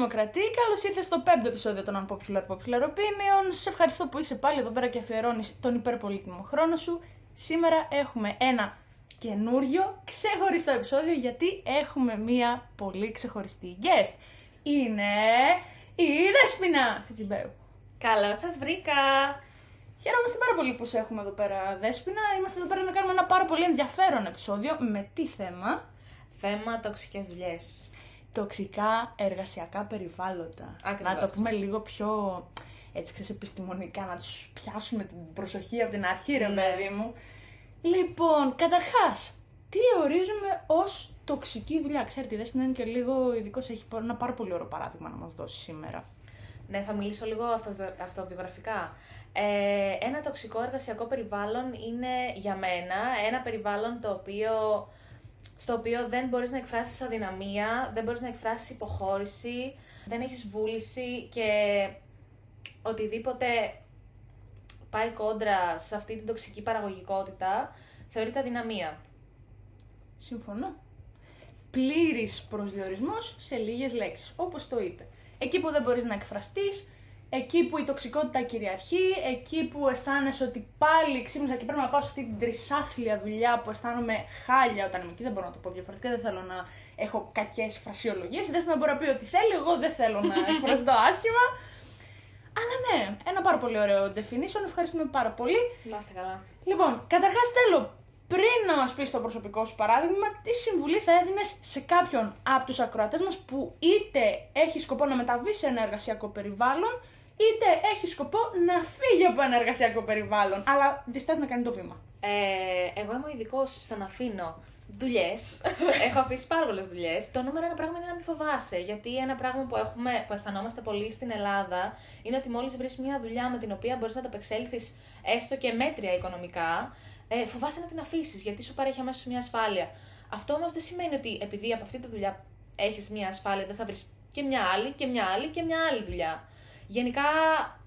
Αγαπημένη Δημοκρατή, καλώς ήρθες στο πέμπτο επεισόδιο των Unpopular Popular Opinion. Σε ευχαριστώ που είσαι πάλι εδώ πέρα και αφιερώνεις τον υπερπολίτημο χρόνο σου. Σήμερα έχουμε ένα καινούριο ξεχωριστό επεισόδιο γιατί έχουμε μία πολύ ξεχωριστή guest. Είναι η Δέσποινα Τσιτσιμπέου. Καλώς σας βρήκα! Χαίρομαστε πάρα πολύ που σε έχουμε εδώ πέρα, Δέσποινα. Είμαστε εδώ πέρα να κάνουμε ένα πάρα πολύ ενδιαφέρον επεισόδιο. Με τι θέμα; Θέμα τοξικές δουλειές. Τοξικά εργασιακά περιβάλλοντα. Ακριβώς. Να το πούμε λίγο πιο έτσι ξέρεις, επιστημονικά, να τους πιάσουμε την προσοχή από την αρχή, ρε Ναι. παιδί μου. Λοιπόν, καταρχάς, τι ορίζουμε ως τοξική δουλειά; Ξέρετε, η Δέσποινα είναι και λίγο ειδικός, έχει ένα πάρα πολύ ωραίο παράδειγμα να μας δώσει σήμερα. Ναι, θα μιλήσω λίγο αυτοβιο- αυτοβιογραφικά. Ε, ένα τοξικό εργασιακό περιβάλλον είναι για μένα ένα περιβάλλον το οποίο, στο οποίο δεν μπορείς να εκφράσεις αδυναμία, δεν μπορείς να εκφράσεις υποχώρηση, δεν έχεις βούληση και οτιδήποτε πάει κόντρα σε αυτή την τοξική παραγωγικότητα θεωρείται αδυναμία. Συμφωνώ. Πλήρης προσδιορισμός σε λίγες λέξεις, όπως το είπε. Εκεί που δεν μπορείς να εκφραστείς, εκεί που η τοξικότητα κυριαρχεί, εκεί που αισθάνεσαι ότι πάλι ξύπνησα και πρέπει να πάω σε αυτή την τρισάθλια δουλειά που αισθάνομαι χάλια όταν είμαι εκεί, δεν μπορώ να το πω διαφορετικά, δεν θέλω να έχω κακές φρασιολογίες, η Δέσποινα μπορεί να πει ότι θέλει, εγώ δεν θέλω να εκφραστώ άσχημα. Αλλά ναι, ένα πάρα πολύ ωραίο definition, ευχαριστούμε πάρα πολύ. Να είστε καλά. Λοιπόν, καταρχάς θέλω πριν να μας πεις το προσωπικό σου παράδειγμα, τι συμβουλή θα έδινες σε κάποιον από τους ακροατές μας που είτε έχει σκοπό να μεταβεί σε ένα εργασιακό περιβάλλον, είτε έχει σκοπό να φύγει από ένα εργασιακό περιβάλλον, αλλά διστάζει να κάνει το βήμα. Ε, εγώ είμαι ο ειδικός στο να αφήνω δουλειές. Έχω αφήσει πάρα πολλές δουλειές. Το νούμερο ένα πράγμα είναι να μην φοβάσαι. Γιατί ένα πράγμα που, έχουμε, που αισθανόμαστε πολύ στην Ελλάδα είναι ότι μόλις βρεις μια δουλειά με την οποία μπορείς να ανταπεξέλθεις έστω και μέτρια οικονομικά, ε, φοβάσαι να την αφήσεις γιατί σου παρέχει αμέσως μια ασφάλεια. Αυτό όμως δεν σημαίνει ότι επειδή από αυτή τη δουλειά έχεις μια ασφάλεια, δεν θα βρεις και μια άλλη και μια άλλη και μια άλλη δουλειά. Γενικά,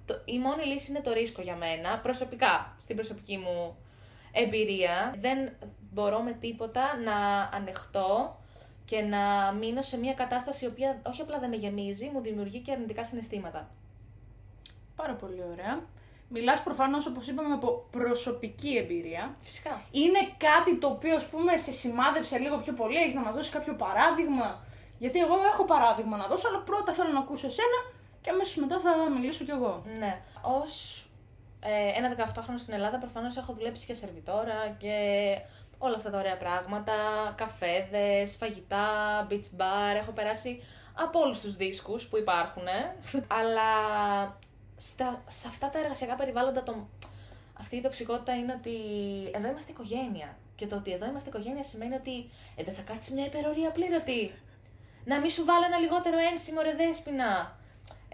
το, η μόνη λύση είναι το ρίσκο για μένα, προσωπικά, στην προσωπική μου εμπειρία. Δεν μπορώ με τίποτα να ανεχτώ και να μείνω σε μια κατάσταση η οποία όχι απλά δεν με γεμίζει, μου δημιουργεί και αρνητικά συναισθήματα. Πάρα πολύ ωραία. Μιλάς προφανώς, όπως είπαμε, από προσωπική εμπειρία. Φυσικά. Είναι κάτι το οποίο, ας πούμε, σε σημάδεψε λίγο πιο πολύ, έχεις να μας δώσεις κάποιο παράδειγμα; Γιατί εγώ έχω παράδειγμα να δώσω, αλλά πρώτα θέλω να ακούσω εσένα και αμέσως μετά θα μιλήσω κι εγώ. Ναι. Ω ε, ένα 18χρονο στην Ελλάδα, προφανώς έχω δουλέψει και σερβιτόρα και όλα αυτά τα ωραία πράγματα. Καφέδες, φαγητά, beach bar. Έχω περάσει από όλους τους δίσκους που υπάρχουν. Αλλά στα, σε αυτά τα εργασιακά περιβάλλοντα, το, αυτή η τοξικότητα είναι ότι εδώ είμαστε οικογένεια. Και το ότι εδώ είμαστε οικογένεια σημαίνει ότι ε, δεν θα κάτσει μια υπερορία πλήρωτη. Να μην σου βάλω ένα λιγότερο ένσημο ρε δέσποινα.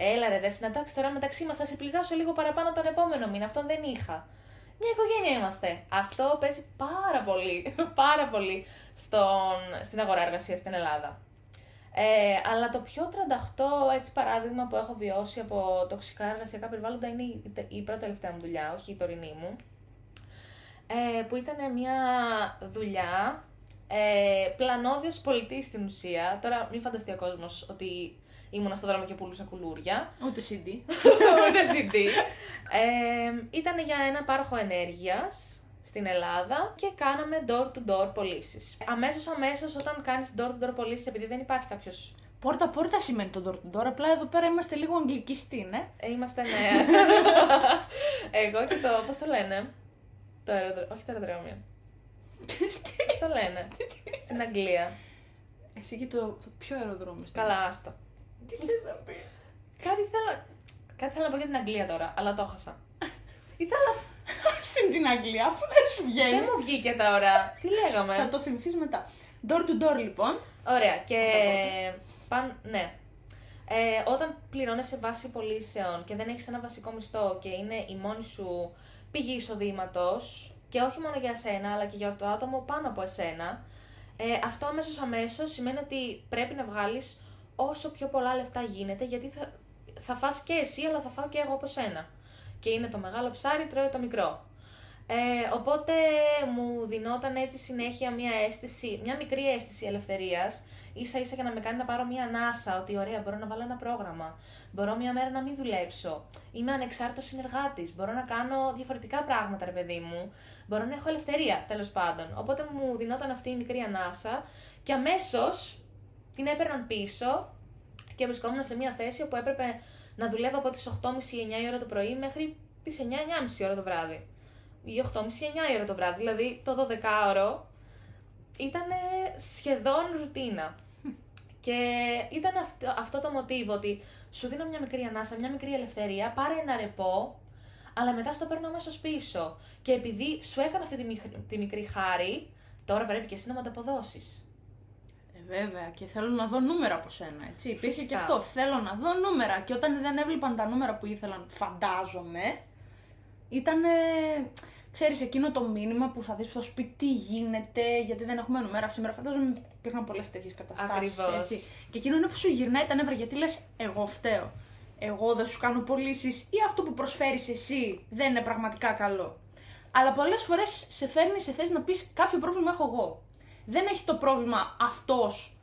Έλα ρε δέσποινα, εντάξει τώρα μεταξύ μας θα σε πληρώσω λίγο παραπάνω τον επόμενο μήνα. Αυτό δεν είχα. Μια οικογένεια είμαστε. Αυτό παίζει πάρα πολύ, πάρα πολύ στον, στην αγορά εργασίας στην Ελλάδα. Ε, αλλά το πιο 38 έτσι, παράδειγμα που έχω βιώσει από τοξικά εργασιακά περιβάλλοντα είναι η, η πρώτη τελευταία μου δουλειά, όχι η τωρινή μου. Ε, που ήταν μια δουλειά ε, πλανόδιος πολιτής στην ουσία. Τώρα μην φανταστεί ο κόσμος ότι ήμουνα στο δρόμο και πουλούσα κουλούρια. Ούτε CD. Ούτε CD. Ε, ήταν για ένα πάροχο ενέργειας στην Ελλάδα και κάναμε door-to-door πωλήσεις. Αμέσως αμέσως όταν κάνεις door-to-door πωλήσεις, επειδή δεν υπάρχει κάποιος Πόρτα πόρτα σημαίνει το door to door. Απλά εδώ πέρα είμαστε λίγο αγγλικιστοί, ναι; Ε, Είμαστε ναι. Εγώ και το. Πώς το λένε; Το αεροδρόμιο. Όχι το αεροδρόμιο. Πώς το λένε; Στην Αγγλία. Εσύ και το, το πιο αεροδρόμιο. στην- Καλά, άστο. Τι θες να πεις; Κάτι θέλω. Κάτι θέλω να πω για την Αγγλία τώρα, αλλά το έχασα. Ήθελα στην την Αγγλία, αφού δεν σου βγαίνει. Δεν μου βγήκε τώρα. Τι Θα λέγαμε. το θυμηθείς μετά. Door to door λοιπόν. Ωραία, και. Παν... Ναι. Ε, όταν πληρώνεσαι βάση πωλήσεων και δεν έχεις ένα βασικό μισθό και είναι η μόνη σου πηγή εισοδήματος, και όχι μόνο για σένα, αλλά και για το άτομο πάνω από εσένα, ε, αυτό αμέσως αμέσως σημαίνει ότι πρέπει να βγάλεις όσο πιο πολλά λεφτά γίνεται, γιατί θα, θα φας και εσύ, αλλά θα φάω και εγώ από σένα. Και είναι το μεγάλο ψάρι, τρώει το μικρό. Ε, οπότε μου δινόταν έτσι συνέχεια μια αίσθηση, μια μικρή αίσθηση ελευθερίας, ίσα ίσα για να με κάνει να πάρω μια ανάσα, ότι ωραία μπορώ να βάλω ένα πρόγραμμα, μπορώ μια μέρα να μην δουλέψω, είμαι ανεξάρτητος συνεργάτης, μπορώ να κάνω διαφορετικά πράγματα ρε παιδί μου, μπορώ να έχω ελευθερία τέλος πάντων. Οπότε μου δινόταν αυτή η μικρή ανάσα και αμέσως την έπαιρναν πίσω και βρισκόμουν σε μια θέση όπου έπρεπε να δουλεύω από τις 8.30-9 η ώρα το πρωί μέχρι τις 9-9.30 ώρα το βράδυ ή 8.30-9 η ώρα το βράδυ. Δηλαδή το 12ωρο ήταν σχεδόν ρουτίνα. Και ήταν αυτό, αυτό το μοτίβο ότι σου δίνω μια μικρή ανάσα, μια μικρή ελευθερία, πάρε ένα ρεπό, αλλά μετά στο παίρνω αμέσως πίσω. Και επειδή σου έκανα αυτή τη, μικρή, τη μικρή χάρη, τώρα πρέπει και εσύ να μου ανταποδώσεις. Ε, βέβαια, και θέλω να δω νούμερα από σένα. Έτσι. Υπήρχε και αυτό. Θέλω να δω νούμερα. Και όταν δεν έβλεπαν τα νούμερα που ήθελαν, φαντάζομαι, ήταν ξέρεις εκείνο το μήνυμα που θα δεις που θα σου πει τι γίνεται, γιατί δεν έχουμε νούμερα σήμερα. Φαντάζομαι υπήρχαν πολλές τέτοιες καταστάσεις. Ακριβώς. Και εκείνο είναι που σου γυρνάει τα νεύρα γιατί λες: Εγώ φταίω. Εγώ δεν σου κάνω πωλήσεις ή αυτό που προσφέρεις εσύ δεν είναι πραγματικά καλό. Αλλά πολλές φορές σε φέρνει σε θέση να πεις: Κάποιο πρόβλημα έχω εγώ. Δεν έχει το πρόβλημα αυτός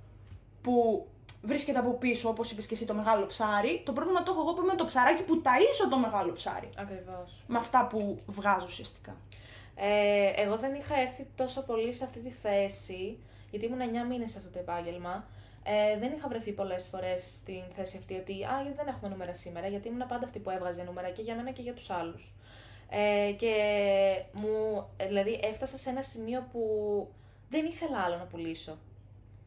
που βρίσκεται από πίσω, όπως είπες και εσύ, το μεγάλο ψάρι. Το πρόβλημα το έχω εγώ που είμαι το ψαράκι που ταΐσω το μεγάλο ψάρι. Ακριβώς. Με αυτά που βγάζω ουσιαστικά. Ε, εγώ δεν είχα έρθει τόσο πολύ σε αυτή τη θέση, γιατί ήμουν 9 μήνες σε αυτό το επάγγελμα. Ε, δεν είχα βρεθεί πολλές φορές στην θέση αυτή ότι Α, γιατί δεν έχουμε νούμερα σήμερα, γιατί ήμουν πάντα αυτή που έβγαζε νούμερα και για μένα και για τους άλλους. Ε, και μου, δηλαδή, έφτασα σε ένα σημείο που δεν ήθελα άλλο να πουλήσω.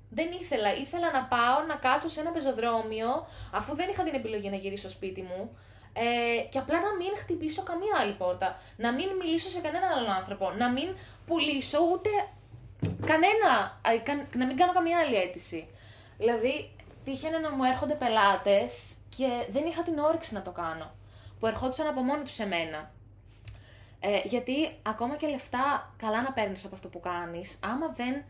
Δεν ήθελα. Ήθελα να πάω να κάτσω σε ένα πεζοδρόμιο, αφού δεν είχα την επιλογή να γυρίσω στο σπίτι μου, ε, και απλά να μην χτυπήσω καμία άλλη πόρτα. Να μην μιλήσω σε κανέναν άλλον άνθρωπο. Να μην πουλήσω ούτε κανένα. Να μην κάνω καμία άλλη αίτηση. Δηλαδή, τύχαινε να μου έρχονται πελάτες και δεν είχα την όρεξη να το κάνω. Που ερχόντουσαν από μόνοι τους σε μένα. Ε, γιατί ακόμα και λεφτά καλά να παίρνεις από αυτό που κάνεις, άμα δεν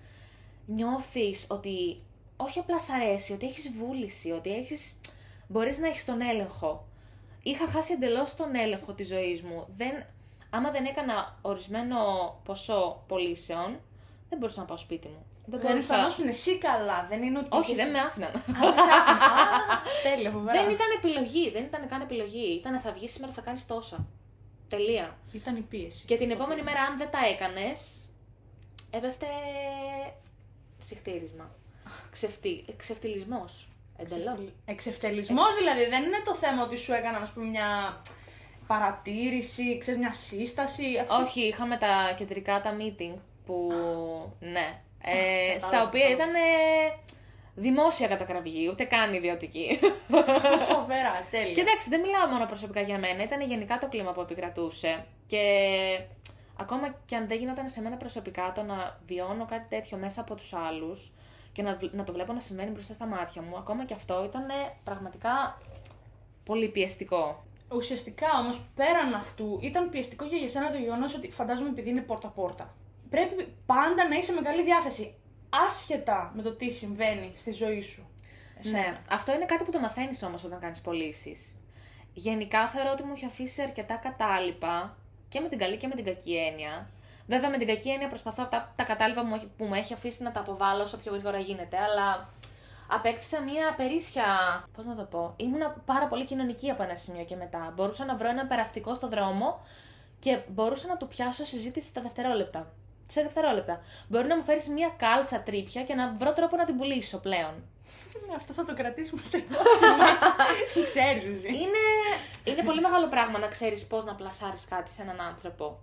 νιώθεις ότι όχι απλά σ' αρέσει, ότι έχεις βούληση, ότι έχεις, μπορείς να έχεις τον έλεγχο. Είχα χάσει εντελώς τον έλεγχο της ζωής μου. Δεν, άμα δεν έκανα ορισμένο ποσό πωλήσεων, δεν μπορούσα να πάω σπίτι μου. Δεν μπορούσα να δώσουν εσύ καλά, δεν είναι ότι. Όχι, δεν με άφηναν. Τέλεια, Δεν ήταν επιλογή, δεν ήταν καν επιλογή. Ήταν θα βγεις σήμερα, θα κάνεις τόσα. Τελεία. Ήταν η πίεση. Και την επόμενη μέρα, αν δεν τα έκανες, έπεφτε συχτήρισμα. Ξεφτι... Ξεφτυλισμό. Εντελώ. Εξευτελισμός δηλαδή. Δεν είναι το θέμα ότι σου έκαναν, ας πούμε, μια παρατήρηση, ξέρεις, μια σύσταση. Αυτό... Όχι, είχαμε τα κεντρικά τα meeting που. ναι. Ε, στα οποία ήταν δημόσια κατακραυγή, ούτε καν ιδιωτική. Φοβερά, τέλεια. Και εντάξει, δεν μιλάω μόνο προσωπικά για μένα, ήταν γενικά το κλίμα που επικρατούσε. Και ακόμα και αν δεν γινόταν σε μένα προσωπικά το να βιώνω κάτι τέτοιο μέσα από τους άλλους και να, να το βλέπω να συμβαίνει μπροστά στα μάτια μου, ακόμα και αυτό ήταν πραγματικά πολύ πιεστικό. Ουσιαστικά όμως πέραν αυτού ήταν πιεστικό για εσένα το γεγονός ότι φαντάζομαι επειδή είναι πόρτα-πόρτα. Πρέπει πάντα να είσαι με καλή διάθεση. Άσχετα με το τι συμβαίνει στη ζωή σου. Ναι, αυτό είναι κάτι που το μαθαίνεις όμως όταν κάνεις πωλήσεις. Γενικά θεωρώ ότι μου έχει αφήσει αρκετά κατάλοιπα και με την καλή και με την κακή έννοια. Βέβαια, με την κακή έννοια προσπαθώ αυτά τα κατάλοιπα που μου, έχει, που μου έχει αφήσει να τα αποβάλω όσο πιο γρήγορα γίνεται, αλλά απέκτησα μία περίσσια. Πώς να το πω. Ήμουνα πάρα πολύ κοινωνική από ένα σημείο και μετά. Μπορούσα να βρω ένα περαστικό στο δρόμο και μπορούσα να του πιάσω συζήτηση στα δευτερόλεπτα. Σε δευτερόλεπτα. Μπορεί να μου φέρεις μία κάλτσα τρίπια και να βρω τρόπο να την πουλήσω πλέον. Ναι, αυτό θα το κρατήσουμε στην υπόψη Ξέρεις εσύ. Είναι, είναι πολύ μεγάλο πράγμα να ξέρεις πώς να πλασάρεις κάτι σε έναν άνθρωπο.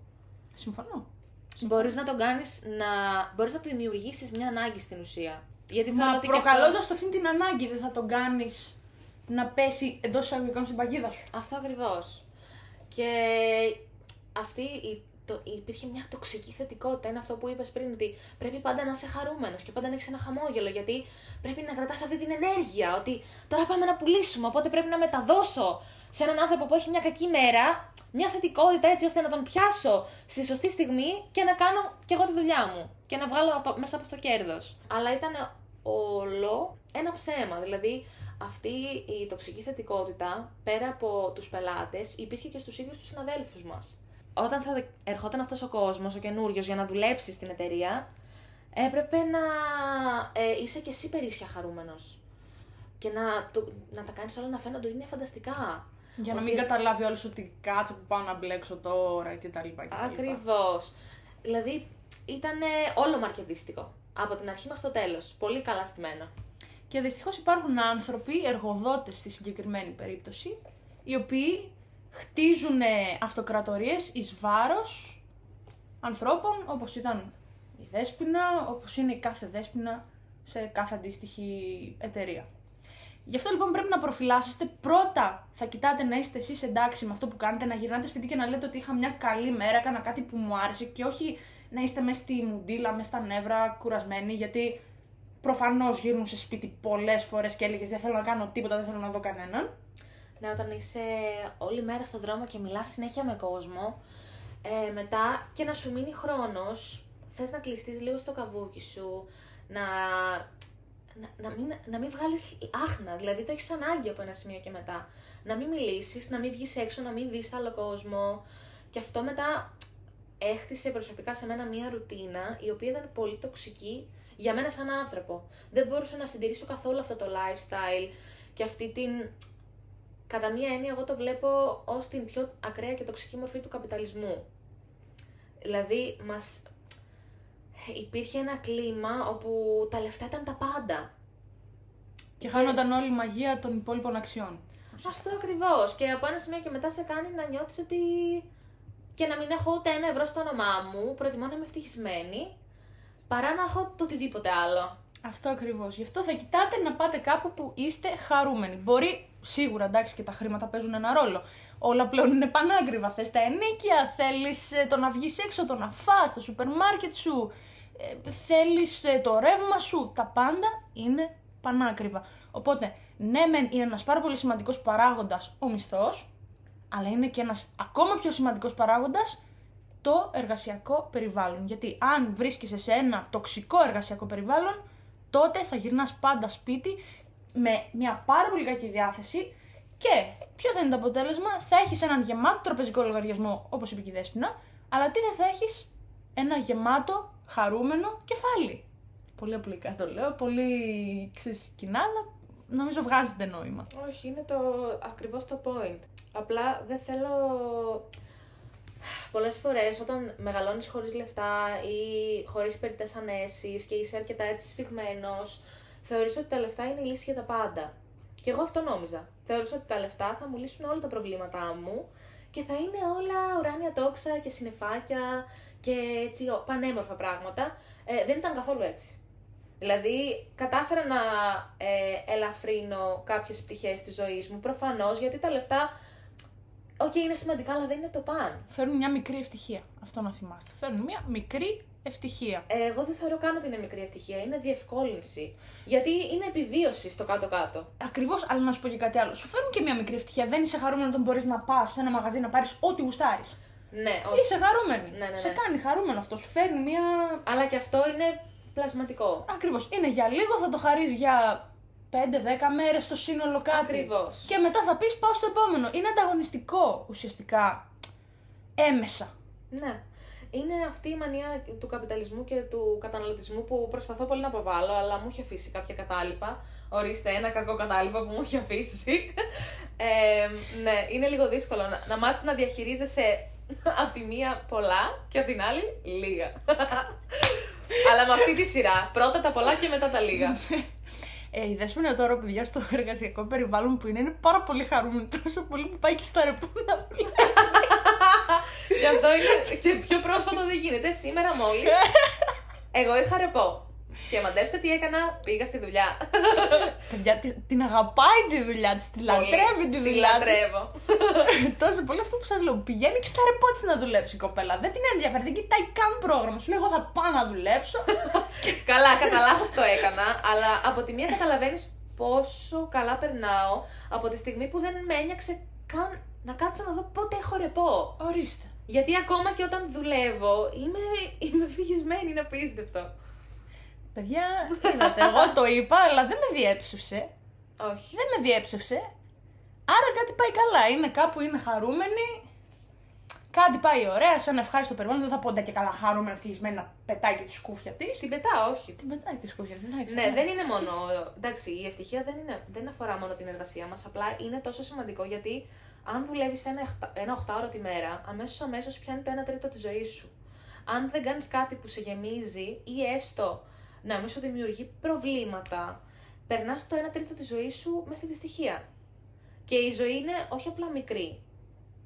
Συμφωνώ. Μπορείς να τον κάνεις να... Μπορείς να του δημιουργήσεις μια ανάγκη στην ουσία. Γιατί Μα προκαλώντας αυτό... αυτή την ανάγκη δεν θα τον κάνεις να πέσει εντός εισαγωγικών στην παγίδα σου. Αυτό ακριβώς. Και αυτή η το, υπήρχε μια τοξική θετικότητα. Είναι αυτό που είπες πριν, ότι πρέπει πάντα να είσαι χαρούμενος και πάντα να έχεις ένα χαμόγελο. Γιατί πρέπει να κρατάς αυτή την ενέργεια. Ότι τώρα πάμε να πουλήσουμε, οπότε πρέπει να μεταδώσω σε έναν άνθρωπο που έχει μια κακή μέρα μια θετικότητα έτσι ώστε να τον πιάσω στη σωστή στιγμή και να κάνω κι εγώ τη δουλειά μου και να βγάλω από- μέσα από αυτό κέρδος. Αλλά ήταν όλο ένα ψέμα. Δηλαδή, αυτή η τοξική θετικότητα, πέρα από τους πελάτες, υπήρχε και στους ίδιους τους συναδέλφους μας. Όταν θα δε- ερχόταν αυτός ο κόσμος, ο καινούριος για να δουλέψει στην εταιρεία, έπρεπε να ε, είσαι και εσύ περίσσια χαρούμενος. Και να, το, να τα κάνεις όλα να φαίνονται ότι είναι φανταστικά. Για να Ότι- μην καταλάβει όλος ότι κάτσε που πάω να μπλέξω τώρα κτλ. Ακριβώς. Δηλαδή, ήταν όλο μαρκετίστικο. Από την αρχή μέχρι το τέλος. Πολύ καλά στημένο. Και δυστυχώς υπάρχουν άνθρωποι, εργοδότες στη συγκεκριμένη περίπτωση, οι οποίοι χτίζουν αυτοκρατορίες εις βάρος ανθρώπων όπως ήταν η Δέσποινα, όπως είναι η κάθε Δέσποινα σε κάθε αντίστοιχη εταιρεία. Γι' αυτό λοιπόν πρέπει να προφυλάσσεστε. Πρώτα θα κοιτάτε να είστε εσείς εντάξει με αυτό που κάνετε, να γυρνάτε σπίτι και να λέτε ότι είχα μια καλή μέρα, έκανα κάτι που μου άρεσε και όχι να είστε μέσα στη μουντίλα, μέσα στα νεύρα, κουρασμένοι, γιατί προφανώς γύρνουσε σπίτι πολλές φορές και έλεγες Δεν θέλω να κάνω τίποτα, δεν θέλω να δω κανέναν. Ναι, όταν είσαι όλη μέρα στον δρόμο και μιλάς συνέχεια με κόσμο, ε, μετά και να σου μείνει χρόνος, θες να κλειστείς λίγο στο καβούκι σου, να, να, να, μην, να μην βγάλεις άχνα, δηλαδή το έχεις ανάγκη από ένα σημείο και μετά. Να μην μιλήσεις, να μην βγεις έξω, να μην δεις άλλο κόσμο. Και αυτό μετά έχτισε προσωπικά σε μένα μία ρουτίνα η οποία ήταν πολύ τοξική για μένα σαν άνθρωπο. Δεν μπορούσα να συντηρήσω καθόλου αυτό το lifestyle και αυτή την κατά μία έννοια εγώ το βλέπω ως την πιο ακραία και τοξική μορφή του καπιταλισμού. Δηλαδή, μας υπήρχε ένα κλίμα όπου τα λεφτά ήταν τα πάντα. Και χάνονταν όλη η μαγεία των υπόλοιπων αξιών. Αυτό ακριβώς. Και από ένα σημείο και μετά σε κάνει να νιώθεις ότι και να μην έχω ούτε ένα ευρώ στο όνομά μου, προτιμώ να είμαι ευτυχισμένη, παρά να έχω το οτιδήποτε άλλο. Αυτό ακριβώς. Γι' αυτό θα κοιτάτε να πάτε κάπου που είστε χαρούμενοι. Μπορεί σίγουρα εντάξει και τα χρήματα παίζουν ένα ρόλο. Όλα πλέον είναι πανάκριβα. Θες τα ενίκεια, θέλεις το να βγεις έξω, το να φας, το σούπερ μάρκετ σου, ε, θέλεις το ρεύμα σου. Τα πάντα είναι πανάκριβα. Οπότε, ναι, μεν είναι ένας πάρα πολύ σημαντικός παράγοντας ο μισθός, αλλά είναι και ένας ακόμα πιο σημαντικός παράγοντας το εργασιακό περιβάλλον. Γιατί αν βρίσκεσαι σε ένα τοξικό εργασιακό περιβάλλον, τότε θα γυρνάς πάντα σπίτι με μια πάρα πολύ κακή διάθεση και ποιο θα είναι το αποτέλεσμα, θα έχεις έναν γεμάτο τραπεζικό λογαριασμό, όπως είπε και η Δέσποινα, αλλά τι δεν θα έχεις, ένα γεμάτο, χαρούμενο κεφάλι. Πολύ απλικά το λέω, πολύ ξεσκινά, αλλά νομίζω βγάζεται νόημα. Όχι, είναι το ακριβώς το point. Απλά δεν θέλω... Πολλές φορές όταν μεγαλώνεις χωρίς λεφτά ή χωρίς περιττές ανέσεις και είσαι αρκετά έτσι σφιγμένος, θεωρείς ότι τα λεφτά είναι η λύση για τα πάντα. Και εγώ αυτό νόμιζα. Θεωρούσα ότι τα λεφτά θα μου λύσουν όλα τα προβλήματά μου και θα είναι όλα ουράνια τόξα και συννεφάκια και έτσι ο- πανέμορφα πράγματα. Ε, δεν ήταν καθόλου έτσι. Δηλαδή, κατάφερα να ε, ελαφρύνω κάποιες πτυχές της ζωής μου, προφανώς, γιατί τα λεφτά, οκ, είναι σημαντικά, αλλά δεν είναι το παν. Φέρνουν μια μικρή ευτυχία, αυτό να θυμάστε. Φέρνουν μια μικρή ευτυχία. Ε, εγώ δεν θεωρώ καν ότι είναι μικρή ευτυχία, είναι διευκόλυνση. Γιατί είναι επιβίωση στο κάτω-κάτω. Ακριβώς, αλλά να σου πω και κάτι άλλο. Σου φέρνουν και μια μικρή ευτυχία. Δεν είσαι χαρούμενος όταν μπορείς να πας σε ένα μαγαζί να πάρεις ό,τι γουστάρεις. Ναι, όχι. Είσαι χαρούμενη. Ναι, ναι, Σε ναι. κάνει χαρούμενο αυτό. Σου φέρνει μια. Αλλά και αυτό είναι πλασματικό. Ακριβώς. Είναι για λίγο, θα το χαρείς για 5-10 μέρες στο σύνολο κάτι. Ακριβώς. Και μετά θα πεις πάω στο επόμενο. Είναι ανταγωνιστικό ουσιαστικά. Έμεσα. Ναι. Είναι αυτή η μανία του καπιταλισμού και του καταναλωτισμού που προσπαθώ πολύ να αποβάλω, αλλά μου έχει αφήσει κάποια κατάλοιπα. Ορίστε, ένα κακό κατάλοιπα που μου έχει αφήσει. Ε, ναι, είναι λίγο δύσκολο να, να μάθεις να διαχειρίζεσαι από τη μία πολλά και από την άλλη λίγα. αλλά με αυτή τη σειρά. Πρώτα τα πολλά και μετά τα λίγα. Ε, η Δέσποινα τώρα, παιδιά, στο εργασιακό περιβάλλον που είναι, είναι πάρα πολύ χαρούμενη. Τόσο πολύ που πάει και στα ρεπούνα. Γι' αυτό είναι και πιο πρόσφατο δεν γίνεται. Σήμερα μόλις εγώ είχα ρεπό. Και μαντέψτε τι έκανα, πήγα στη δουλειά. Παιδιά, τη- την αγαπάει τη δουλειά της, τη λατρεύει τη Τη δουλειά της. λατρεύω. Τόσο πολύ αυτό που σας λέω. Πηγαίνει και στα ρεπό της να δουλέψει η κοπέλα. Δεν την ενδιαφέρει, δεν κοιτάει καν πρόγραμμα. Σου λέει: Εγώ θα πάω να δουλέψω. Καλά, κατά λάθος το έκανα, αλλά από τη μία καταλαβαίνεις πόσο καλά περνάω από τη στιγμή που δεν με ένιωξε καν να κάτσω να δω πότε έχω ρεπό. Ορίστε. Γιατί ακόμα και όταν δουλεύω είμαι, είμαι ευτυχισμένη, είναι απίστευτο. Παιδιά, είδατε, εγώ το είπα, αλλά δεν με διέψευσε. Όχι. Δεν με διέψευσε. Άρα κάτι πάει καλά. Είναι κάπου, είναι χαρούμενη. Κάτι πάει ωραία, σαν ευχάριστο περιβάλλον. Δεν θα πω ντα και καλά χαρούμενη, ευτυχισμένη να πετάει και τη σκούφια της. Την πετάω, όχι. Την πετάει τη σκούφια της, εντάξει. Ναι, δεν είναι μόνο. Εντάξει, η ευτυχία δεν, είναι, δεν αφορά μόνο την εργασία μας. Απλά είναι τόσο σημαντικό γιατί αν δουλεύεις ένα, οχτα- ένα οχτάωρο τη μέρα, αμέσως αμέσως πιάνει το 1 τρίτο της ζωής σου. Αν δεν κάνεις κάτι που σε γεμίζει ή έστω να μην σου δημιουργεί προβλήματα, περνάς το 1 τρίτο της ζωής σου με στη δυστυχία. Και η ζωή είναι όχι απλά μικρή.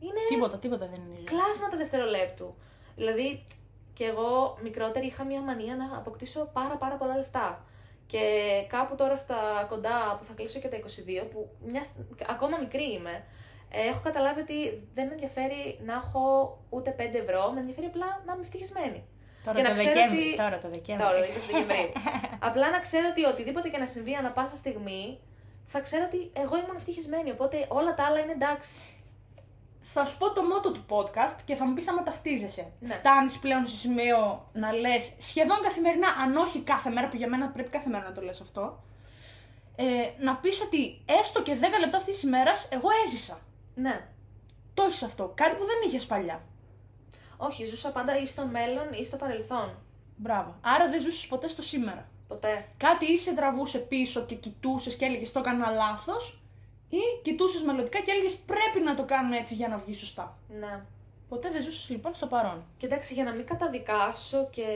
Είναι Τίποτα, τίποτα δεν είναι. κλάσματα δευτερολέπτου. Δηλαδή, και εγώ μικρότερη είχα μια μανία να αποκτήσω πάρα πάρα πολλά λεφτά. Και κάπου τώρα στα κοντά που θα κλείσω και τα 22, που μια, ακόμα μικρή είμαι, ε, έχω καταλάβει ότι δεν με ενδιαφέρει να έχω ούτε 5 ευρώ, με ενδιαφέρει απλά να είμαι ευτυχισμένη. Τώρα και το να ξέρω Δεκέμβρη. ότι- Τώρα το Δεκέμβρη. Τώρα, 20 Δεκεμβρίου. Απλά να ξέρω ότι οτιδήποτε και να συμβεί ανα πάσα στιγμή, θα ξέρω ότι εγώ ήμουν ευτυχισμένη, οπότε όλα τα άλλα είναι εντάξει. Θα σου πω το μότο του podcast και θα μου πεις άμα ταυτίζεσαι. Ναι. Φτάνεις πλέον σε σημείο να λες σχεδόν καθημερινά, αν όχι κάθε μέρα, που για μένα πρέπει κάθε μέρα να το λες αυτό. Ε, να πεις ότι έστω και 10 λεπτά αυτής της ημέρας εγώ έζησα. Ναι. Το έχεις αυτό. Κάτι που δεν είχες παλιά. Όχι, ζούσα πάντα ή στο μέλλον ή στο παρελθόν. Μπράβο. Άρα δεν ζούσες ποτέ στο σήμερα. Ποτέ. Κάτι ή σε τραβούσε πίσω και κοιτούσες και έλεγες το έκανα λάθος, ή κοιτούσες μελλοντικά και έλεγες πρέπει να το κάνουμε έτσι για να βγει σωστά. Ναι. Ποτέ δεν ζούσες λοιπόν στο παρόν. Και εντάξει, για να μην καταδικάσω και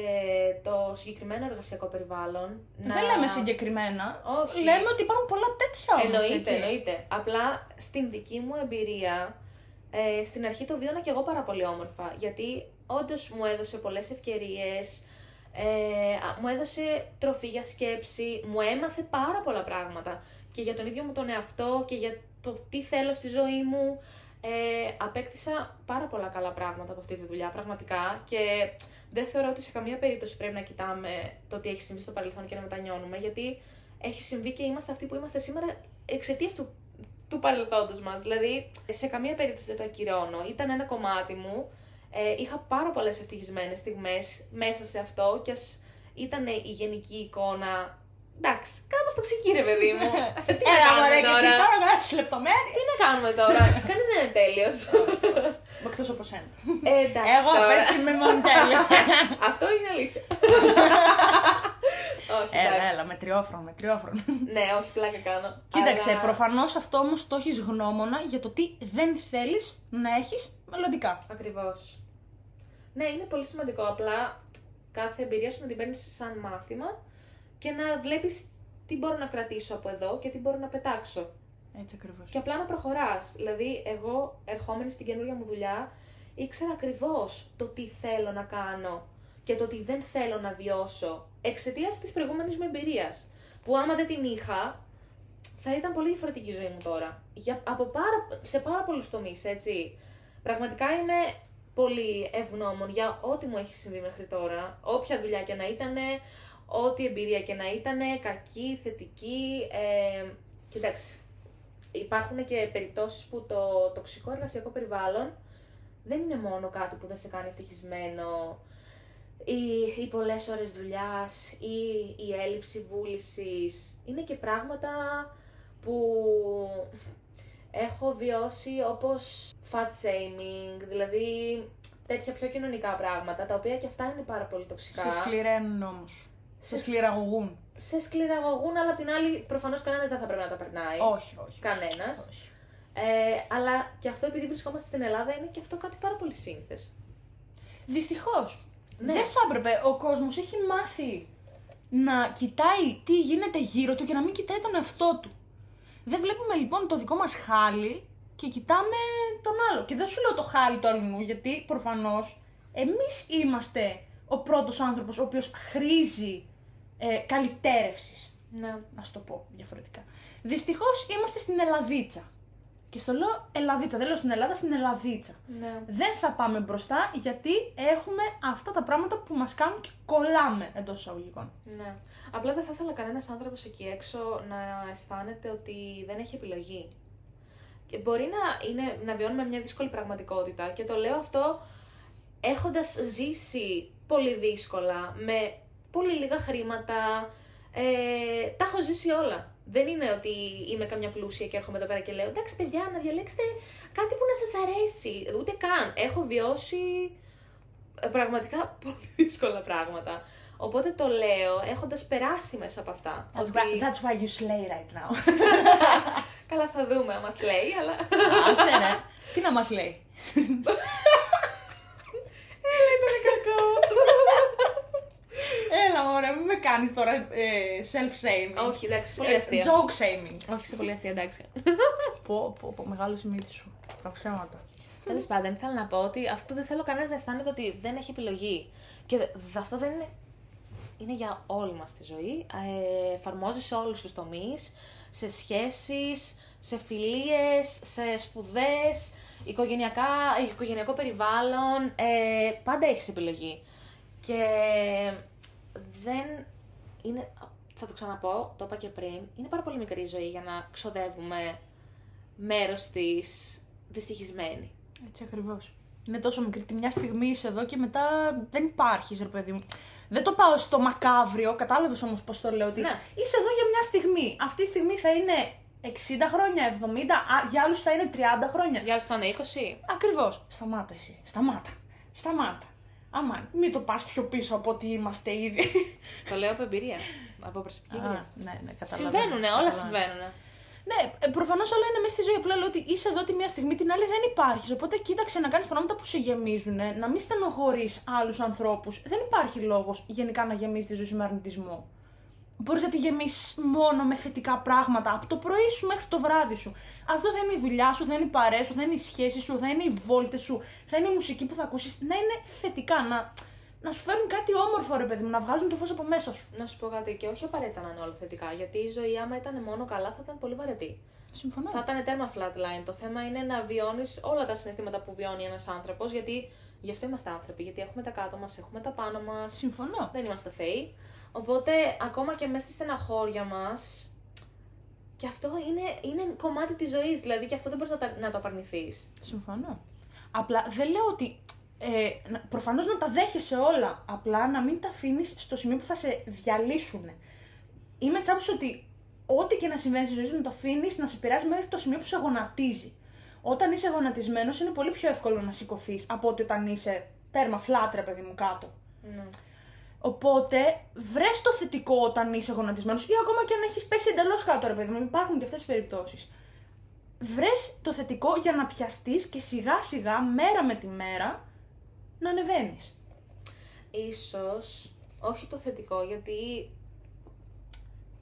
το συγκεκριμένο εργασιακό περιβάλλον. Να... Δεν λέμε συγκεκριμένα. Όχι. Λέμε ότι υπάρχουν πολλά τέτοια όμως, Εννοείται, έτσι. εννοείται. Απλά στην δική μου εμπειρία, ε, στην αρχή το βίωνα και εγώ πάρα πολύ όμορφα. Γιατί όντως μου έδωσε πολλές ευκαιρίες, ε, α, μου έδωσε τροφή για σκέψη, μου έμαθε πάρα πολλά πράγματα. Και για τον ίδιο μου τον εαυτό και για το τι θέλω στη ζωή μου. Ε, απέκτησα πάρα πολλά καλά πράγματα από αυτή τη δουλειά, πραγματικά. Και δεν θεωρώ ότι σε καμία περίπτωση πρέπει να κοιτάμε το τι έχει συμβεί στο παρελθόν και να μετανιώνουμε, γιατί έχει συμβεί και είμαστε αυτοί που είμαστε σήμερα εξαιτίας του, του παρελθόντος μας. Δηλαδή, σε καμία περίπτωση δεν το ακυρώνω. Ήταν ένα κομμάτι μου. Ε, είχα πάρα πολλές ευτυχισμένες στιγμές μέσα σε αυτό και ας ήταν η γενική εικόνα. Εντάξει, κάπως το ξεκύρε, παιδί μου. Τι να Έλα, κάνουμε μωρέ, και εσύ τώρα; τώρα γράφεις λεπτομέρειες. Τι να κάνουμε τώρα; Κανείς δεν είναι τέλειος. Εκτός από σένα. ε, εντάξει. Εγώ τώρα. πέρσι είμαι μόνο τέλεια. Αυτό είναι αλήθεια. όχι, Έλα, εντάξει. έλα, με τριόφρον, με τριόφρον. Ναι, όχι, πλάκα κάνω. Κοίταξε, Αλλά- προφανώς αυτό όμως το έχεις γνώμονα για το τι δεν θέλεις να έχεις μελλοντικά. Ακριβώς. Ναι, είναι πολύ σημαντικό. Απλά κάθε εμπειρία σου να την παίρνεις σαν μάθημα και να βλέπεις τι μπορώ να κρατήσω από εδώ και τι μπορώ να πετάξω. Έτσι ακριβώς. Και απλά να προχωράς. Δηλαδή, εγώ ερχόμενη στην καινούργια μου δουλειά, ήξερα ακριβώς το τι θέλω να κάνω και το τι δεν θέλω να βιώσω εξαιτίας της προηγούμενης μου εμπειρίας. Που άμα δεν την είχα, θα ήταν πολύ διαφορετική η ζωή μου τώρα. Για, από πάρα, σε πάρα πολλούς τομείς, έτσι. Πραγματικά είμαι πολύ ευγνώμων για ό,τι μου έχει συμβεί μέχρι τώρα. Όποια δουλειά και να ήταν, ό,τι εμπειρία και να ήταν, κακή, θετική. Ε, κοιτάξτε, υπάρχουν και περιπτώσεις που το τοξικό εργασιακό περιβάλλον δεν είναι μόνο κάτι που δεν σε κάνει ευτυχισμένο ή οι πολλές ώρες δουλειάς ή η έλλειψη βούλησης. Είναι και πράγματα που έχω βιώσει όπως fat shaming, δηλαδή τέτοια πιο κοινωνικά πράγματα, τα οποία και αυτά είναι πάρα πολύ τοξικά. Σε σκληραίνουν όμως. Σε σκληραγωγούν. Σε σκληραγωγούν, αλλά απ' την άλλη προφανώς κανένας δεν θα πρέπει να τα περνάει. Όχι, όχι. Κανένας. όχι. Ε, αλλά και αυτό επειδή βρισκόμαστε στην Ελλάδα είναι και αυτό κάτι πάρα πολύ σύνηθε. Δυστυχώς. Ναι. Δεν θα έπρεπε. Ο κόσμος έχει μάθει να κοιτάει τι γίνεται γύρω του και να μην κοιτάει τον εαυτό του. Δεν βλέπουμε λοιπόν το δικό μας χάλι και κοιτάμε τον άλλο. Και δεν σου λέω το χάλι του αλλού, γιατί προφανώς εμείς είμαστε ο πρώτος άνθρωπος ο οποίος χρήζει ε, καλυτέρευσης, Ναι. να σου το πω διαφορετικά. Δυστυχώς είμαστε στην Ελλαδίτσα. Και στο λέω Ελλαδίτσα, δεν λέω στην Ελλάδα, στην Ελλαδίτσα. Ναι. Δεν θα πάμε μπροστά γιατί έχουμε αυτά τα πράγματα που μας κάνουν και κολλάμε εντός εισαγωγικών. Ναι. Απλά δεν θα ήθελα κανένας άνθρωπος εκεί έξω να αισθάνεται ότι δεν έχει επιλογή. Και μπορεί να, είναι, να βιώνουμε μια δύσκολη πραγματικότητα και το λέω αυτό έχοντας ζήσει πολύ δύσκολα, με πολύ λίγα χρήματα, ε, τα έχω ζήσει όλα. Δεν είναι ότι είμαι καμιά πλούσια και έρχομαι εδώ πέρα και λέω εντάξει παιδιά να διαλέξετε κάτι που να σας αρέσει. Ούτε καν. Έχω βιώσει ε, πραγματικά πολύ δύσκολα πράγματα. Οπότε το λέω έχοντας περάσει μέσα από αυτά. That's, Ότι- why, that's why you slay right now. Καλά θα δούμε αν μας λέει, αλλά... Άσε ρε. Τι να μας λέει; Ήταν κακό. Έλα μωρέ, μην με κάνεις τώρα ε, self-shaming; Όχι, εντάξει, πολύ Ε, αστεία. Joke shaming. Όχι, σε πολύ αστεία, εντάξει. πω, πω, πω, μεγάλο η μύτη σου. Τα ψέματα. Τέλος πάντων, ήθελα να πω ότι αυτό δεν θέλω κανένας να αισθάνεται ότι δεν έχει επιλογή. Και δε- αυτό δεν είναι. Είναι για όλη μας τη ζωή. Ε, εφαρμόζει σε όλους τους τομείς, σε σχέσεις, σε φιλίες, σε σπουδές, οικογενειακά, οικογενειακό περιβάλλον. Ε, πάντα έχεις επιλογή. Και δεν είναι, θα το ξαναπώ, το είπα και πριν, είναι πάρα πολύ μικρή η ζωή για να ξοδεύουμε μέρος της δυστυχισμένη. Έτσι ακριβώς. Είναι τόσο μικρή. Τη μια στιγμή είσαι εδώ και μετά δεν υπάρχεις, ρε παιδί μου. Δεν το πάω στο μακάβριο, κατάλαβες όμως πώς το λέω. Ότι Ναι. είσαι εδώ για μια στιγμή. Αυτή η στιγμή θα είναι 60 χρόνια, 70, α, για άλλους θα είναι 30 χρόνια. Για άλλους θα είναι 20. Ακριβώς. Σταμάτα εσύ. Σταμάτα. Σταμάτα. Αμάν, μην το πας πιο πίσω από ότι είμαστε ήδη. Το λέω από εμπειρία. Από προσωπική Α, εμπειρία. ναι, ναι, καταλαβαίνω. Συμβαίνουνε, όλα Καταλαβαίνω. συμβαίνουνε. Ναι, προφανώς όλα είναι μέσα στη ζωή. Απλά λέω ότι είσαι εδώ τη μία στιγμή, την άλλη δεν υπάρχεις. Οπότε κοίταξε να κάνεις πράγματα που σε γεμίζουν, να μην στενοχωρείς άλλους ανθρώπους. Δεν υπάρχει λόγος γενικά να γεμίζεις τη ζωή σου με αρνητισμό. Μπορείς να τη γεμίσεις μόνο με θετικά πράγματα από το πρωί σου μέχρι το βράδυ σου. Αυτό δεν είναι η δουλειά σου, δεν είναι η παρέα σου, δεν είναι η σχέση σου, δεν είναι οι βόλτες σου, δεν είναι η μουσική που θα ακούσεις. Να είναι θετικά, να, να σου φέρουν κάτι όμορφο, ρε παιδί μου, να βγάζουν το φως από μέσα σου. Να σου πω κάτι και όχι απαραίτητα να είναι όλα θετικά. Γιατί η ζωή, άμα ήταν μόνο καλά, θα ήταν πολύ βαρετή. Συμφωνώ. Θα ήταν τέρμα flatline. Το θέμα είναι να βιώνεις όλα τα συναισθήματα που βιώνει ένας άνθρωπος. Γιατί γι' αυτό είμαστε άνθρωποι. Γιατί έχουμε τα κάτω μας, έχουμε τα πάνω μας. Συμφωνώ. Δεν είμαστε θεοί. Οπότε, ακόμα και μέσα στη στεναχώρια μας, και αυτό είναι, είναι κομμάτι της ζωής. Δηλαδή, και αυτό δεν μπορείς να, τα- να το απαρνηθείς. Συμφωνώ. Απλά δεν λέω ότι. Ε, Προφανώς να τα δέχεσαι όλα. Απλά να μην τα αφήνεις στο σημείο που θα σε διαλύσουν. Είμαι της άποψης ότι ό,τι και να συμβαίνει στη ζωή σου να το αφήνεις να σε επηρεάζει μέχρι το σημείο που σε γονατίζει. Όταν είσαι γονατισμένος, είναι πολύ πιο εύκολο να σηκωθείς από ότι όταν είσαι τέρμα φλάτρε, παιδί μου, κάτω. Ναι. Οπότε, βρες το θετικό όταν είσαι γονατισμένος ή ακόμα και αν έχεις πέσει εντελώς κάτω, ρε παιδί μου. Υπάρχουν και αυτές τις περιπτώσεις. Βρες το θετικό για να πιαστείς και σιγά σιγά, μέρα με τη μέρα, να ανεβαίνεις. Ίσως, όχι το θετικό, γιατί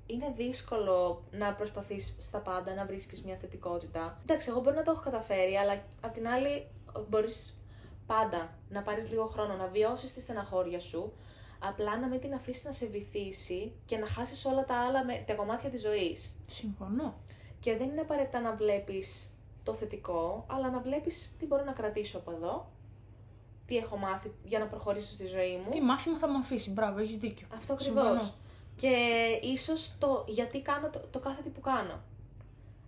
είναι δύσκολο να προσπαθείς στα πάντα να βρίσκεις μια θετικότητα. Εντάξει, εγώ μπορεί να το έχω καταφέρει, αλλά απ' την άλλη μπορείς πάντα να πάρεις λίγο χρόνο, να βιώσεις τη στεναχώρια σου, απλά να μην την αφήσεις να σε βυθίσει και να χάσεις όλα τα άλλα, με, τα κομμάτια της ζωής. Συμφωνώ. Και δεν είναι απαραίτητα να βλέπεις το θετικό, αλλά να βλέπεις τι μπορώ να κρατήσω από εδώ, τι έχω μάθει για να προχωρήσω στη ζωή μου. Τι μάθημα θα μου αφήσει, μπράβο, έχεις δίκιο. Αυτό Συμφωνώ. ακριβώ. Και ίσως το γιατί κάνω το, το κάθε τι που κάνω.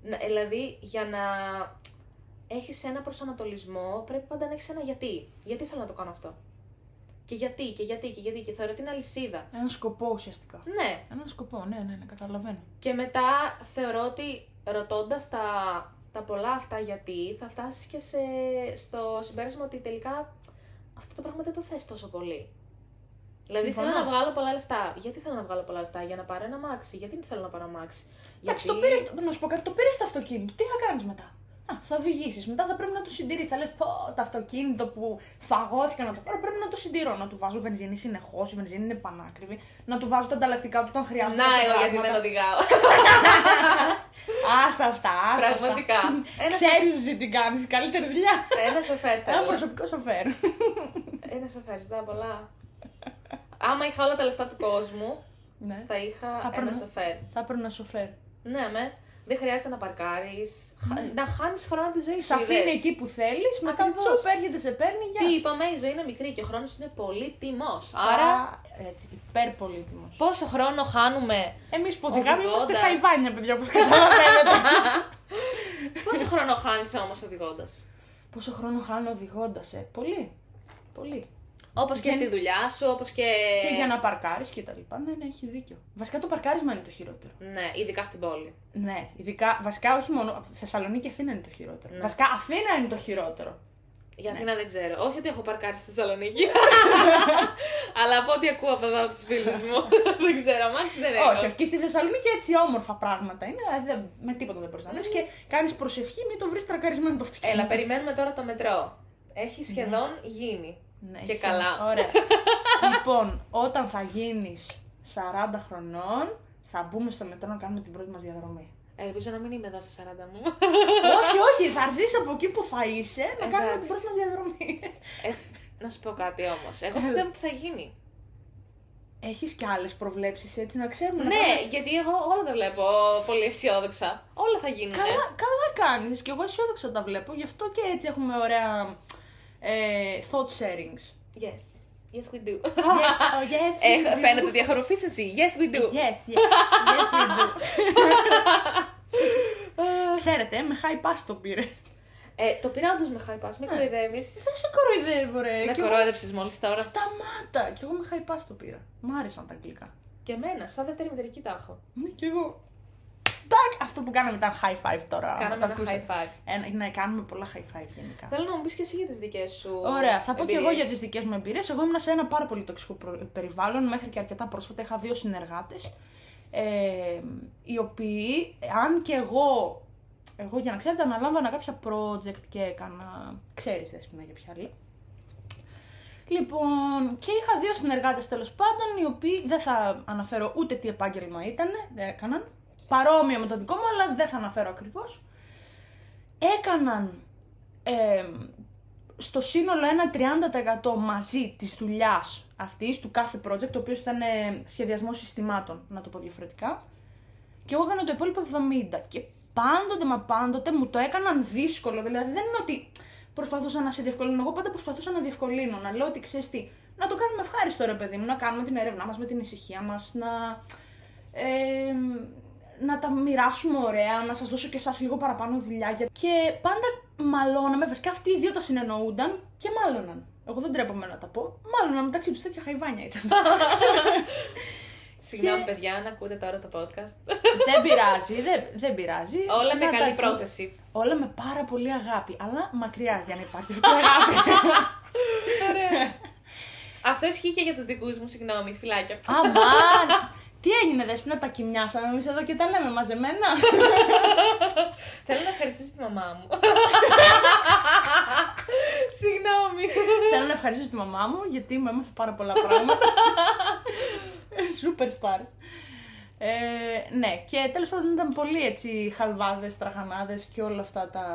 Να, δηλαδή, για να έχεις ένα προσανατολισμό, πρέπει πάντα να έχεις ένα γιατί. Γιατί θέλω να το κάνω αυτό. Και γιατί, και γιατί, και γιατί. Και θεωρώ ότι είναι αλυσίδα. Ένα σκοπό ουσιαστικά. Ναι. Ένα σκοπό, ναι, ναι, ναι, καταλαβαίνω. Και μετά θεωρώ ότι ρωτώντας τα, τα πολλά αυτά γιατί, θα φτάσεις και σε, στο συμπέρασμα ότι τελικά αυτό το πράγμα δεν το θες τόσο πολύ. Δηλαδή Συμφωνώ. θέλω να βγάλω πολλά λεφτά. Γιατί θέλω να βγάλω πολλά λεφτά, για να πάρω ένα μάξι. Γιατί δεν θέλω να πάρω μάξι; Εντάξει, Γιατί- το πήρες. Να σου πω κάτι, το πήρες το αυτοκίνητο. Τι θα κάνεις μετά; Α, θα οδηγήσεις. Μετά θα πρέπει να το συντηρεί. Θα λες πω το αυτοκίνητο που φαγώθηκα να το πάρω πρέπει να το συντηρώ. Να του βάζω βενζίνη συνεχώς. Η βενζίνη είναι πανάκριβη. Να του βάζω τα ανταλλακτικά του όταν χρειάζεται. Να, κάποια εγώ γιατί πράγματα. δεν οδηγάω. Άστα αυτά. άστα αυτά. Πραγματικά. Ένα, Ξέρεις εσύ τι κάνεις. Καλύτερη δουλειά. ένα σοφέρ Ένα θέλω. προσωπικό σοφέρ. Ένα σοφέρ, ζητάω πολλά. Άμα είχα όλα τα λεφτά του κόσμου, Ναι. θα είχα Θα ένα έπαιρνα- σοφέρ. Θα έπαιρνα σοφέρ. Ναι, με. Δεν χρειάζεται να παρκάρεις. Να χάνεις χρόνο τη ζωή Σε σου. αφήνει είδες. εκεί που θέλεις, μετά Ακριβώς. τσουπ έρχεται, σε παίρνει για. Τι είπαμε, η ζωή είναι μικρή και ο χρόνος είναι πολύτιμο. Άρα, Άρα. Έτσι, υπερπολίτημο. πόσο χρόνο χάνουμε. Εμείς που οδηγάμε είμαστε Οδηγώντας; χαϊβάνια, παιδιά, όπως καταλαβαίνετε. πόσο χρόνο χάνεις όμως οδηγώντας; Πόσο χρόνο χάνω οδηγώντας, ε. Πολύ. Πολύ. Όπως και Δεν- στη δουλειά σου, όπως και. Και για να παρκάρεις και τα λοιπά. Ναι, ναι, έχεις δίκιο. Βασικά το παρκάρισμα είναι το χειρότερο. Ναι, ειδικά στην πόλη. Ναι, ειδικά, βασικά όχι μόνο. Θεσσαλονίκη και Αθήνα είναι το χειρότερο. Ναι. Βασικά Αθήνα είναι το χειρότερο. Για Αθήνα δεν ξέρω. Όχι ότι έχω παρκάρει στη Θεσσαλονίκη. Αλλά από ό,τι ακούω από εδώ τους φίλους μου. δεν ξέρω, αμάξι δεν έχω. όχι, όχι. Και στη Θεσσαλονίκη έτσι όμορφα πράγματα είναι. δηλαδή δεν- με τίποτα δεν μπορείς να βρει. Και κάνεις προσευχή, μην το βρεις τρακαρισμένο το αυτοκίνητο. Έλα, περιμένουμε τώρα το μετρό. Έχει σχεδόν γίνει. Ναι, Και έχει- καλά. Ωραία. λοιπόν, όταν θα γίνεις 40 χρονών, θα μπούμε στο μετρό να κάνουμε την πρώτη μας διαδρομή. Ελπίζω να μην είμαι εδώ στα 40 μου. όχι, όχι, θα έρθεις από εκεί που θα είσαι να κάνουμε την Εντάξει. πρώτη μας διαδρομή. Ε, να σου πω κάτι όμως. Εγώ πιστεύω ότι θα γίνει. Έχεις κι άλλες προβλέψεις έτσι να ξέρουμε. να Ναι, κάνουμε- γιατί εγώ όλα τα βλέπω πολύ αισιόδοξα. Όλα θα γίνουν. Καλά, καλά κάνεις. Και εγώ αισιόδοξα τα βλέπω. Γι' αυτό και έτσι έχουμε ωραία ε, thought sharings. Yes. Yes, we do. Yes, oh, yes, we Έχ- do. φαίνεται ότι έχω ροφίσενση. Yes, we do. Yes, yes, yes we do. Ξέρετε, με high pass το πήρε. Ε, το πήρα όντως με high pass, μην κοροϊδεύεις. Δεν σε κοροϊδεύω, ρε. Με Κι εγώ- κορόιδεψε μόλις τώρα. Σταμάτα! Κι εγώ με high pass το πήρα. Μ' άρεσαν τα αγγλικά. Και εμένα, σαν δεύτερη μητρική τα έχω. Ναι, κι εγώ. Τάκ! Αυτό που κάναμε ήταν high five τώρα. Κάναμε το ένα ακούσατε. high five. Ένα, ναι, κάνουμε πολλά high five γενικά. Θέλω να μου πεις και εσύ για τις δικές σου. Ωραία, θα πω και εγώ εμπειρίες. για τις δικές μου εμπειρίες. Εγώ ήμουν σε ένα πάρα πολύ τοξικό προ- περιβάλλον μέχρι και αρκετά πρόσφατα. Είχα δύο συνεργάτες. Ε, οι οποίοι, αν και εγώ, εγώ για να ξέρετε, αναλάμβανα κάποια project και έκανα. ξέρεις, Δέσποινα για ποια λέω. Λοιπόν, και είχα δύο συνεργάτες τέλος πάντων, οι οποίοι δεν θα αναφέρω ούτε τι επάγγελμα ήταν, δεν έκαναν. Παρόμοιο με το δικό μου, αλλά δεν θα αναφέρω ακριβώς. Έκαναν ε, στο σύνολο ένα 30% μαζί της δουλειάς αυτής, του κάθε project, το οποίο ήταν ε, σχεδιασμός συστημάτων, να το πω διαφορετικά. Και εγώ έκανα το υπόλοιπο 70. Και πάντοτε μα πάντοτε μου το έκαναν δύσκολο. Δηλαδή δεν είναι ότι προσπαθούσα να σε διευκολύνω. Εγώ πάντα προσπαθούσα να διευκολύνω. Να λέω ότι ξέρεις τι, να το κάνουμε ευχάριστο ρε παιδί μου, να κάνουμε την έρευνά μας με την ησυχία μας, να. Ε, να τα μοιράσουμε ωραία, να σας δώσω και εσάς λίγο παραπάνω δουλειά. για- Και πάντα μαλώναμε, βασικά αυτοί οι δύο τα συνεννοούνταν και μάλωναν. Εγώ δεν τρέπομαι να τα πω. Μάλωναν μεταξύ τους τέτοια χαϊβάνια ήταν. Συγγνώμη, Και- παιδιά, αν ακούτε τώρα το podcast. δεν πειράζει, δεν, δεν πειράζει. Όλα με Να τα καλή ακού- πρόθεση. Όλα με πάρα πολύ αγάπη, αλλά μακριά για να υπάρχει αυτή η αγάπη. Αυτό ισχύει και για τους δικούς μου, συγγνώμη, φυλάκια. Αμάν! Τι έγινε, Δέσποινα, τα κοιμιάσαμε εμείς εδώ και τα λέμε μαζεμένα; Θέλω να ευχαριστήσω τη μαμά μου. Συγγνώμη. Θέλω να ευχαριστήσω τη μαμά μου γιατί μου έμαθε πάρα πολλά πράγματα. Superstar. Ε, ναι, και τέλος πάντων ήταν πολύ έτσι χαλβάδες, τραχανάδες και όλα αυτά τα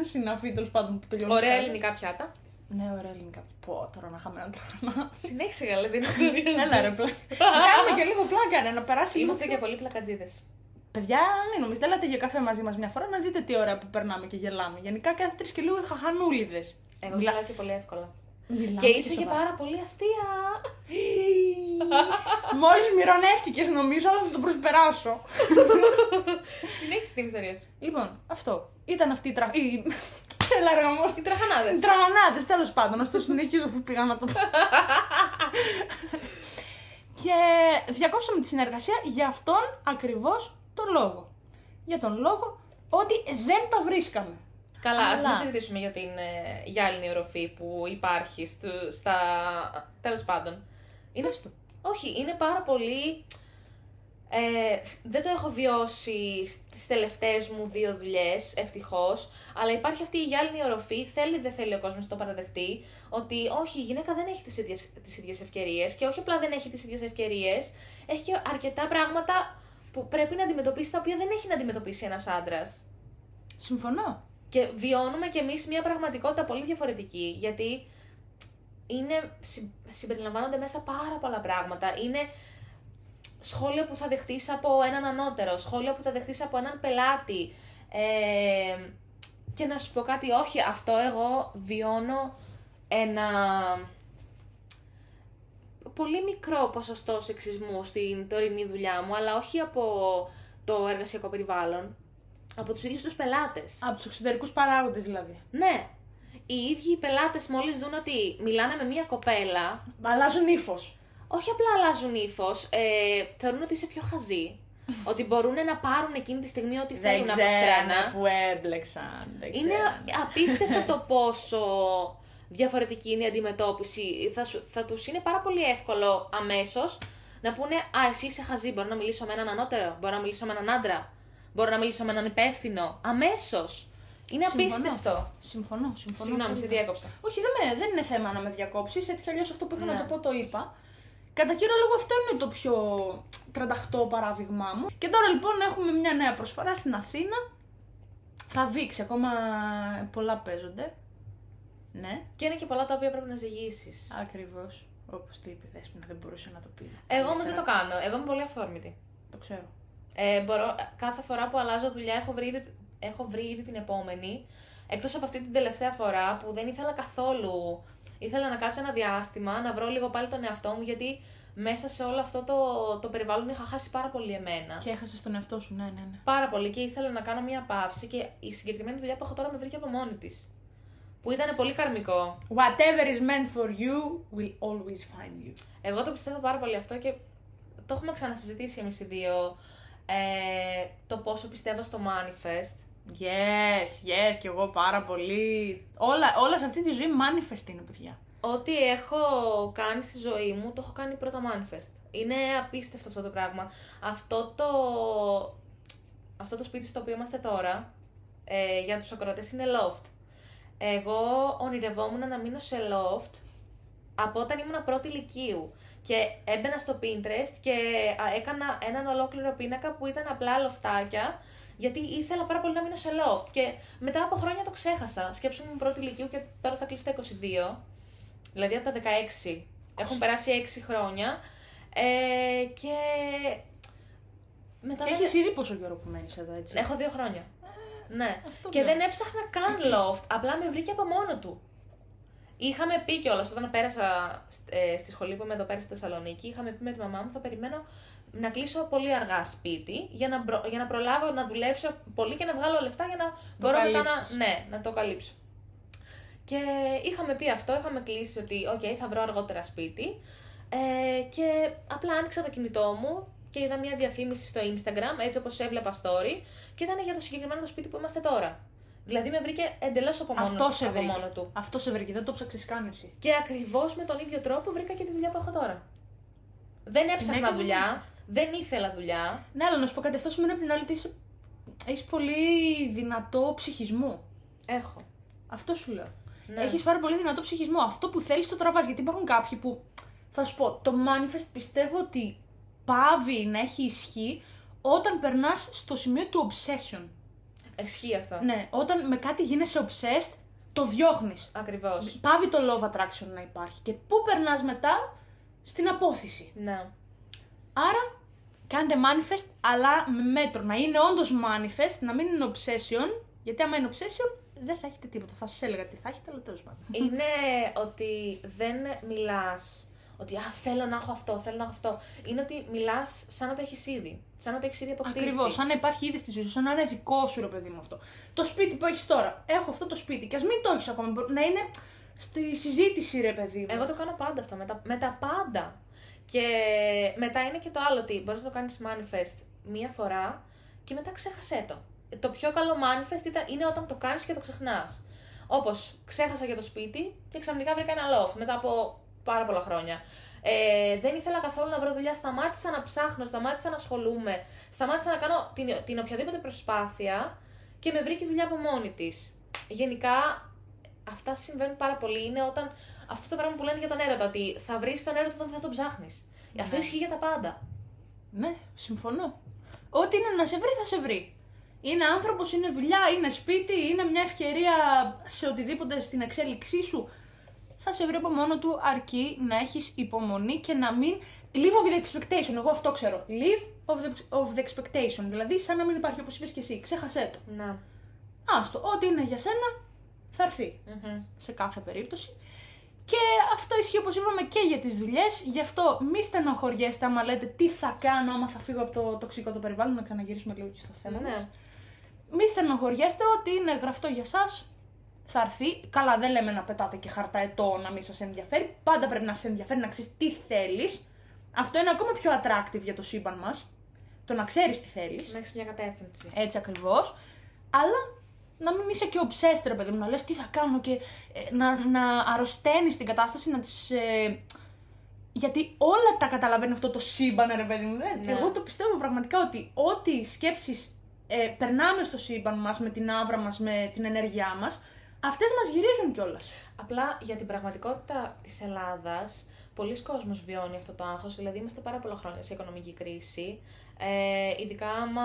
συναφή τέλος πάντων που τελειώνουν. Ωραία στις ελληνικά πιάτα. Ναι, ωραία ελληνικά. Πω τώρα να είχαμε ένα τραχανά. Συνέχισε καλά, δεν είναι Έλα ρε πλάκα. Κάνουμε και λίγο πλάκα, ναι, να περάσει. λίγο Είμαστε και πολύ πλακατζίδες. Παιδιά, μην νομίζετε, έλατε για καφέ μαζί μας μια φορά να δείτε τι ωραία που περνάμε και γελάμε. Γενικά κάθε τρεις και λίγο είχα χανούλιδε. Εγώ γελάω και πολύ εύκολα. Μιλάμε Και είσαι και σοβαρά. πάρα πολύ αστεία. Μόλις μοιρονεύτηκε, νομίζω, αλλά θα το προσπεράσω. Συνέχισε την ιστορία σου. λοιπόν, αυτό. Ήταν αυτή η τρα... η- Έλα ρε όμω. Οι τραχανάδες. Οι τραγανάδε, τέλος πάντων. Να το συνεχίσω αφού πήγα να το πω. και διακόψαμε τη συνεργασία για αυτόν ακριβώς τον λόγο. Για τον λόγο ότι δεν τα βρίσκαμε. Καλά, ας Αλλά- μην συζητήσουμε για την ε, γυάλινη οροφή που υπάρχει στου- στα. Τέλος πάντων. Είναι... Πες το. Όχι, είναι πάρα πολύ. Ε, δεν το έχω βιώσει στις τελευταίες μου δύο δουλειές, ευτυχώς, αλλά υπάρχει αυτή η γυάλινη οροφή, θέλει δεν θέλει ο κόσμος να το παραδεχτεί, ότι όχι, η γυναίκα δεν έχει τις ίδιες, τις ίδιες ευκαιρίες και όχι απλά δεν έχει τις ίδιες ευκαιρίες, έχει και αρκετά πράγματα που πρέπει να αντιμετωπίσει τα οποία δεν έχει να αντιμετωπίσει ένας άντρας. Συμφωνώ. Και βιώνουμε κι εμείς μια πραγματικότητα πολύ διαφορετική, γιατί είναι, συ- συμπεριλαμβάνονται μέσα πάρα πολλά πράγματα. Είναι σχόλια που θα δεχτείς από έναν ανώτερο, σχόλια που θα δεχτείς από έναν πελάτη. Ε, και να σου πω κάτι, όχι, αυτό εγώ βιώνω ένα πολύ μικρό ποσοστό σεξισμού στην τωρινή δουλειά μου, αλλά όχι από το εργασιακό περιβάλλον, από τους ίδιους τους πελάτες. Από τους εξωτερικούς παράγοντες δηλαδή. Ναι, οι ίδιοι οι πελάτες μόλις δουν ότι μιλάνε με μία κοπέλα, Αλλάζουν ύφος. Όχι απλά αλλάζουν ύφος, ε, θεωρούν ότι είσαι πιο χαζή. ότι μπορούν να πάρουν εκείνη τη στιγμή ό,τι Δεν θέλουν από σένα. ξέρανε που έμπλεξαν. Δεν Είναι ξέρανε. απίστευτο το πόσο διαφορετική είναι η αντιμετώπιση. Θα, σου, θα τους είναι πάρα πολύ εύκολο αμέσως να πούνε «Α, εσύ είσαι χαζή, μπορώ να μιλήσω με έναν ανώτερο, μπορώ να μιλήσω με έναν άντρα, μπορώ να μιλήσω με έναν υπεύθυνο». Αμέσως. Είναι Συμφωνώ. απίστευτο. Συμφωνώ, συμφωνώ. Συγγνώμη, σε πολύ. διέκοψα. Όχι, δεν, με, δεν είναι θέμα να με διακόψεις. Έτσι κι αλλιώς αυτό που είχα Ναι. να το πω το είπα. Κατά κύριο λόγο αυτό είναι το πιο τρανταχτό παράδειγμά μου. Και τώρα λοιπόν έχουμε μια νέα προσφορά στην Αθήνα. Θα δείξει, ακόμα πολλά παίζονται. Ναι, Και είναι και πολλά τα οποία πρέπει να ζυγίσεις. ακριβώς. Όπως το είπε η Δέσποινα, δεν μπορούσε να το πει. Εγώ όμως δεν το κάνω. Εγώ είμαι πολύ αυθόρμητη. Το ξέρω. Ε, μπορώ, κάθε φορά που αλλάζω δουλειά έχω βρει, ήδη- έχω βρει ήδη την επόμενη. Εκτός από αυτή την τελευταία φορά που δεν ήθελα καθόλου. Ήθελα να κάτσω ένα διάστημα, να βρω λίγο πάλι τον εαυτό μου, γιατί μέσα σε όλο αυτό το, το περιβάλλον είχα χάσει πάρα πολύ εμένα. Και έχασες τον εαυτό σου, ναι, ναι, ναι. Πάρα πολύ και ήθελα να κάνω μια παύση και η συγκεκριμένη δουλειά που έχω τώρα με βρήκε από μόνη της. Που ήταν πολύ καρμικό. Whatever is meant for you will always find you. Εγώ το πιστεύω πάρα πολύ αυτό και το έχουμε ξανασυζητήσει εμείς οι δύο. Ε, το πόσο πιστεύω στο manifest. Yes, yes, και εγώ πάρα πολύ. Όλα, όλα σε αυτή τη ζωή manifest είναι, παιδιά. Ό,τι έχω κάνει στη ζωή μου, το έχω κάνει πρώτα manifest. Είναι απίστευτο αυτό το πράγμα. Αυτό το, αυτό το σπίτι στο οποίο είμαστε τώρα, ε, για τους ακροατές, είναι loft. Εγώ ονειρευόμουν να μείνω σε loft από όταν ήμουν πρώτη ηλικίου. Και έμπαινα στο Pinterest και α, έκανα έναν ολόκληρο πίνακα που ήταν απλά λοφτάκια, γιατί ήθελα πάρα πολύ να μείνω σε loft. Και μετά από χρόνια το ξέχασα. Σκέψου μου πρώτη ηλικίου και τώρα θα κλείσει τα 22. Δηλαδή από τα 16. Έχουν περάσει 6 χρόνια. Ε, και μετά Και με- έχεις ήδη πόσο καιρό που μένεις εδώ, έτσι; Έχω δύο χρόνια. ναι. αυτό Και λέω. δεν έψαχνα καν loft. Απλά με βρήκε από μόνο του. Είχαμε πει κιόλας όταν πέρασα ε, στη σχολή που είμαι εδώ πέρα στη Θεσσαλονίκη, είχαμε πει με τη μαμά μου θα περιμένω να κλείσω πολύ αργά σπίτι για να, μπρο- για να προλάβω να δουλέψω πολύ και να βγάλω λεφτά για να μπορώ μετά να, καλύψεις. ναι, να το καλύψω. Και είχαμε πει αυτό, είχαμε κλείσει ότι οκ, θα βρω αργότερα σπίτι. Ε, και απλά άνοιξα το κινητό μου και είδα μια διαφήμιση στο Instagram, έτσι όπως έβλεπα story, και ήταν για το συγκεκριμένο το σπίτι που είμαστε τώρα. Δηλαδή με βρήκε εντελώς από μόνος, Αυτό σε από βρήκε. μόνο του. Αυτό σε βρήκε, δεν το 'ψαξες καν εσύ. Και ακριβώς με τον ίδιο τρόπο βρήκα και τη δουλειά που έχω τώρα. Δεν έψαχνα έκανα δουλειά, μάλιστα. δεν ήθελα δουλειά. Ναι, αλλά να σου πω κάτι, αυτό σημαίνει από την άλλη ότι είσαι... έχεις πολύ δυνατό ψυχισμό. Έχω. Αυτό σου λέω. Ναι. Έχεις πάρα πολύ δυνατό ψυχισμό. Αυτό που θέλεις το τραβάς. Γιατί υπάρχουν κάποιοι που. Θα σου πω, το manifest πιστεύω ότι πάβει να έχει ισχύ όταν περνάς στο σημείο του obsession. Ισχύει αυτό. Ναι, όταν με κάτι γίνεσαι obsessed, το διώχνεις. Ακριβώς. Πάβει το love attraction να υπάρχει. Και πού περνάς μετά, στην απόθεση. Ναι. Άρα, κάντε manifest, αλλά με μέτρο. Να είναι όντως manifest, να μην είναι obsession. Γιατί άμα είναι obsession, δεν θα έχετε τίποτα. Θα σας έλεγα τι θα έχετε, αλλά τέλος πάντων. είναι ότι δεν μιλάς ότι α, θέλω να έχω αυτό, θέλω να έχω αυτό. Είναι ότι μιλάς σαν να το έχεις ήδη. Σαν να το έχεις ήδη αποκτήσει. Ακριβώς, σαν να υπάρχει ήδη στη ζωή σου, σαν να είναι δικό σου ρε παιδί μου αυτό. Το σπίτι που έχεις τώρα. Έχω αυτό το σπίτι. Και ας μην το έχεις ακόμα. μπο- Να είναι στη συζήτηση, ρε παιδί μου. Εγώ το κάνω πάντα αυτό, με τα, με τα πάντα. Και μετά είναι και το άλλο ότι μπορείς να το κάνεις manifest μία φορά και μετά ξέχασέ το. Το πιο καλό manifest ήταν, είναι όταν το κάνεις και το ξεχνάς. Όπως ξέχασα για το σπίτι και ξαφνικά βρήκα ένα loft μετά από πάρα πολλά χρόνια. Ε, δεν ήθελα καθόλου να βρω δουλειά, σταμάτησα να ψάχνω, σταμάτησα να ασχολούμαι, σταμάτησα να κάνω την, την οποιαδήποτε προσπάθεια και με βρήκε δουλειά από μόνη της. Γενικά, αυτά συμβαίνουν πάρα πολύ. Είναι όταν αυτό το πράγμα που λένε για τον έρωτα, ότι θα βρεις τον έρωτα όταν δεν θα τον ψάχνεις. Αυτό ισχύει για τα πάντα. Ναι, συμφωνώ. Ό,τι είναι να σε βρει, θα σε βρει. Είναι άνθρωπος, είναι δουλειά, είναι σπίτι, είναι μια ευκαιρία σε οτιδήποτε στην εξέλιξή σου. θα σε βρει από μόνο του αρκεί να έχεις υπομονή και να μην. Live of the expectation, εγώ αυτό ξέρω. Live of the, of the expectation. Δηλαδή, σαν να μην υπάρχει όπως είπες και εσύ. Ξέχασέ το. Να. Άστο, ό,τι είναι για σένα θα έρθει Μμμ. σε κάθε περίπτωση. Και αυτό ισχύει όπως είπαμε και για τις δουλειές. Γι' αυτό μη στενοχωριέστε άμα λέτε τι θα κάνω άμα θα φύγω από το τοξικό το περιβάλλον. Να ξαναγυρίσουμε λίγο και στο θέμα Ναι. μας. Μη στενοχωριέστε ότι είναι γραφτό για εσά. Θα έρθει. Καλά, δεν λέμε να πετάτε και χαρτά ετώ να μην σας ενδιαφέρει. Πάντα πρέπει να σε ενδιαφέρει να ξέρεις τι θέλεις. Αυτό είναι ακόμα πιο attractive για το σύμπαν μας. Το να ξέρεις τι θέλεις. Να έχεις μια κατεύθυνση. Έτσι ακριβώς. Αλλά να μην είσαι και obsessed, ρε παιδί μου, να λες τι θα κάνω και ε, να, να αρρωσταίνεις την κατάσταση, να τις... Ε, γιατί όλα τα καταλαβαίνει αυτό το σύμπαν, ρε παιδί μου. Δεν- Ναι. Εγώ το πιστεύω πραγματικά ότι ό,τι σκέψεις ε, περνάμε στο σύμπαν μας, με την άβρα μας, με την ενέργειά μας, αυτές μας γυρίζουν κιόλας. Απλά για την πραγματικότητα της Ελλάδας, πολλοί κόσμος βιώνει αυτό το άγχος, δηλαδή είμαστε πάρα πολλά χρόνια σε οικονομική κρίση. Ε, ειδικά άμα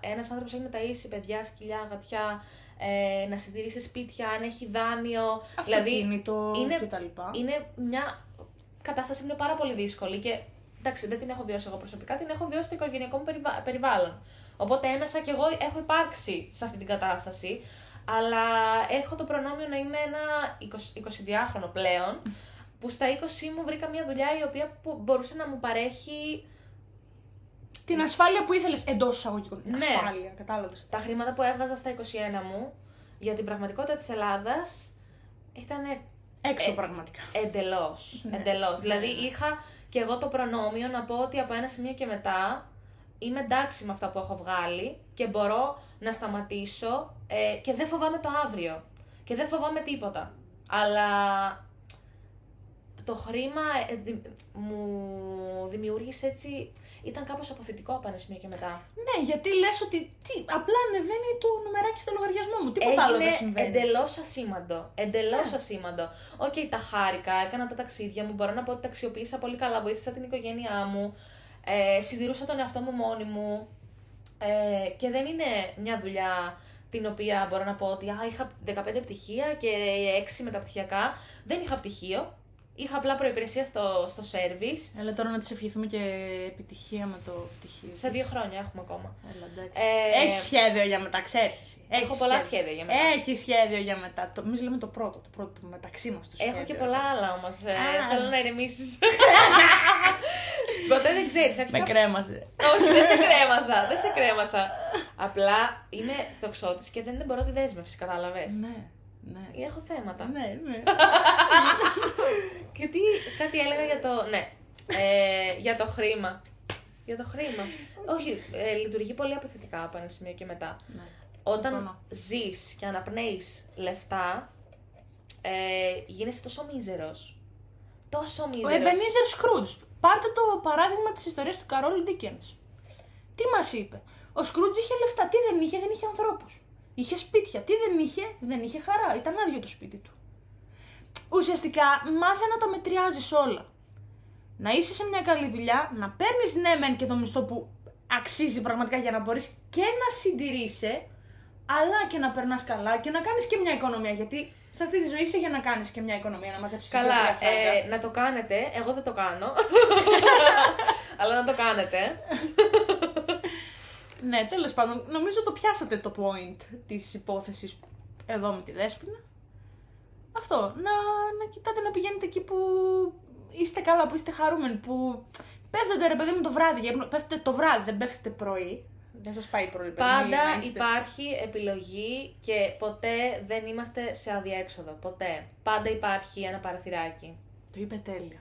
ένας άνθρωπος έχει να ταΐσει παιδιά, σκυλιά, γατιά, ε, να συντηρήσει σπίτια, αν έχει δάνειο. δηλαδή Αυτοκίνητο είναι, κτλ. είναι μια κατάσταση που είναι πάρα πολύ δύσκολη και εντάξει, δεν την έχω βιώσει εγώ προσωπικά, την έχω βιώσει στο οικογενειακό μου περιβα- περιβάλλον. Οπότε έμεσα και εγώ έχω υπάρξει σε αυτή την κατάσταση, αλλά έχω το προνόμιο να είμαι ένα 20, 22χρονο πλέον, που στα 20 μου βρήκα μια δουλειά η οποία που μπορούσε να μου παρέχει Την ασφάλεια που ήθελες εντός εισαγωγικών. Ναι. Ασφάλεια, κατάλαβες. τα χρήματα που έβγαζα στα 21 μου για την πραγματικότητα της Ελλάδας ήταν Έξω Ε, πραγματικά. Εντελώς. Ναι. Εντελώς. Ναι, Δηλαδή ναι. είχα και εγώ το προνόμιο να πω ότι από ένα σημείο και μετά είμαι εντάξει με αυτά που έχω βγάλει και μπορώ να σταματήσω ε, και δεν φοβάμαι το αύριο. Και δεν φοβάμαι τίποτα. Αλλά το χρήμα ε, δη- μου δημιούργησε έτσι... Ήταν κάπως απωθητικό από ένα σημείο και μετά. Ναι, γιατί λες ότι τι, απλά ανεβαίνει το νουμεράκι στο λογαριασμό μου. Τίποτα άλλο δεν Έγινε συμβαίνει. εντελώς ασήμαντο. Εντελώς Ναι. ασήμαντο. Οκ, τα χάρηκα, έκανα τα ταξίδια μου. Μπορώ να πω ότι τα αξιοποίησα πολύ καλά. Βοήθησα την οικογένειά μου. Ε, συντηρούσα τον εαυτό μου μόνη μου. Ε, και δεν είναι μια δουλειά την οποία μπορώ να πω ότι α, είχα 15 πτυχία και 6 μεταπτυχιακά. Δεν είχα πτυχίο. Είχα απλά προπηρεσία στο, στο service. Έλα τώρα να της ευχηθούμε και επιτυχία με το πτυχίο. Σε δύο χρόνια έχουμε ακόμα. Έλα, εντάξει. Ε, Έχεις σχέδιο για μετά, ξέρεις. Έχω πολλά σχέδια για μετά. Έχεις σχέδιο για μετά. Το, εμείς λέμε το πρώτο, το πρώτο το μεταξύ μας. Έχω και πολλά άλλα όμως. Α. θέλω να ηρεμήσει. Ποτέ δεν ξέρεις. Με κρέμασε. Όχι, δεν σε κρέμασα. Δεν σε κρέμασα. Απλά είμαι τοξότη και δεν μπορώ τη δέσμευση, κατάλαβες. ναι, ναι. Έχω θέματα. Ναι, ναι. Και τι, κάτι έλεγα για το. Ναι. Ε, για το χρήμα. Για το χρήμα. Όχι, ε, λειτουργεί πολύ αποθετικά από ένα σημείο και μετά. ναι. Όταν Συμφωνώ. ζεις και αναπνέεις λεφτά, ε, γίνεσαι τόσο μίζερος. Τόσο Ο μίζερος. Ebenezer Scrooge. Πάρτε το παράδειγμα της ιστορίας του Καρόλου Ντίκεν. Τι μας είπε; Ο Σκρούτζ είχε λεφτά. Τι δεν είχε, δεν είχε ανθρώπους. Είχε σπίτια. Τι δεν είχε, δεν είχε χαρά. Ήταν άδειο το σπίτι του. Ουσιαστικά μάθε να τα μετριάζεις όλα. Να είσαι σε μια καλή δουλειά, να παίρνεις ναι, μεν και το μισθό που αξίζει πραγματικά για να μπορείς και να συντηρείσαι, αλλά και να περνάς καλά και να κάνεις και μια οικονομία. Γιατί σε αυτή τη ζωή είσαι για να κάνεις και μια οικονομία, να μαζέψεις Καλά, ε, να το κάνετε. Εγώ δεν το κάνω. Αλλά να το κάνετε. Ναι, τέλος πάντων, νομίζω το πιάσατε το point της υπόθεσης εδώ με τη Δέσποινα. Αυτό, να, να κοιτάτε να πηγαίνετε εκεί που είστε καλά, που είστε χαρούμενοι, που πέφτετε ρε παιδί μου το βράδυ, για ύπνο. πέφτετε το βράδυ, δεν πέφτετε πρωί. Δεν σας πάει πρωί, παιδί μου, Πάντα να είστε- υπάρχει επιλογή και ποτέ δεν είμαστε σε αδιέξοδο. Ποτέ. Πάντα υπάρχει ένα παραθυράκι. Το είπε τέλεια.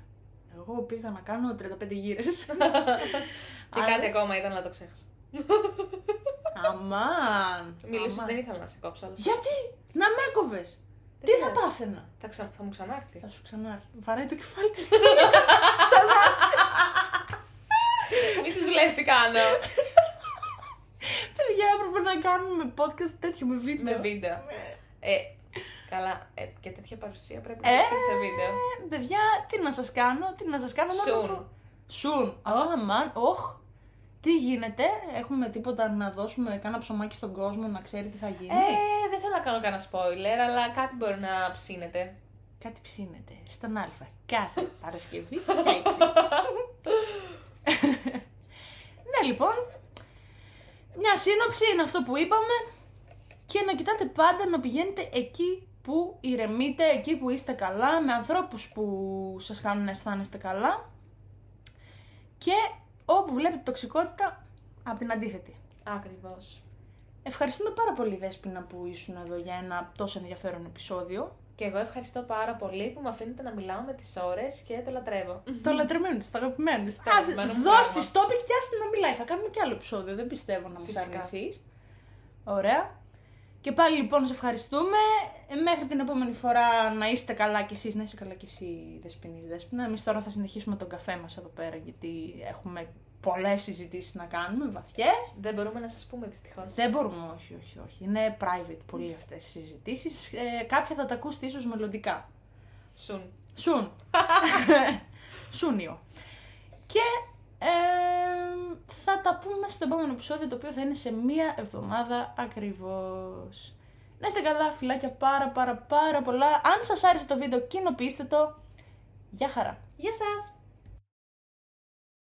Εγώ πήγα να κάνω 35 γύρες. Και Άρα- κάτι ακόμα ήταν, αλλά το ξέχασα. Αμάν. Μιλούσες, αμάν. δεν ήθελα να σε κόψω, αλλά. Γιατί, να με έκοβες. Δεν Τι θα πειράζει. πάθαινα; Θα, ξα... θα μου ξανάρθει. Θα σου ξανάρθει. Βαράει το κεφάλι της. Μην τους λες τι κάνω. Παιδιά, έπρεπε να κάνουμε podcast τέτοιο με βίντεο. Με βίντεο. Ε, καλά, ε, και τέτοια παρουσία πρέπει να Ε, βρίσκεται σε βίντεο. παιδιά, τι να σας κάνω, τι να σας κάνω. μόνο Soon. το- Soon. Αμάν, όχ. Τι γίνεται, έχουμε τίποτα να δώσουμε κάνα ψωμάκι στον κόσμο να ξέρει τι θα γίνει; Ε, δεν θέλω να κάνω κανένα spoiler, αλλά κάτι μπορεί να ψήνεται. κάτι ψήνεται στον Α κάθε Παρασκευή στις 6. ναι λοιπόν, μια σύνοψη είναι αυτό που είπαμε και να κοιτάτε πάντα να πηγαίνετε εκεί που ηρεμείτε, εκεί που είστε καλά, με ανθρώπους που σας κάνουν να αισθάνεστε καλά και όπου βλέπετε τοξικότητα από την αντίθετη. Ακριβώς. Ευχαριστούμε πάρα πολύ Δέσποινα που ήσουν εδώ για ένα τόσο ενδιαφέρον επεισόδιο. Και εγώ ευχαριστώ πάρα πολύ που με αφήνετε να μιλάω με τις ώρες και το λατρεύω. Το λατρεμένο της, το αγαπημένο της. Το αγαπημένο μου Δώσ' πράγμα. της topic και άστε να μιλάει. Θα κάνουμε κι άλλο επεισόδιο. Δεν πιστεύω να μας Φυσικά. αρνηθεί. Ωραία. Και πάλι λοιπόν σε ευχαριστούμε. Ε, Μέχρι την επόμενη φορά να είστε καλά κι εσείς, να είσαι καλά κι εσύ Δεσποινής Δέσποινα. Εμείς τώρα θα συνεχίσουμε τον καφέ μας εδώ πέρα γιατί έχουμε πολλές συζητήσεις να κάνουμε, βαθιές. Δεν μπορούμε να σας πούμε δυστυχώς. Δεν μπορούμε, όχι, όχι, όχι. Είναι private πολύ αυτές οι συζητήσεις. Ε, κάποια θα τα ακούσετε ίσως μελλοντικά. Σουν. Σουν. Σούνιο. Και ε, θα τα πούμε στο επόμενο επεισόδιο το οποίο θα είναι σε μία εβδομάδα ακριβώς. Να είστε καλά φιλάκια πάρα πάρα πάρα πολλά. Αν σας άρεσε το βίντεο κοινοποιήστε το. Γεια χαρά. Γεια σας!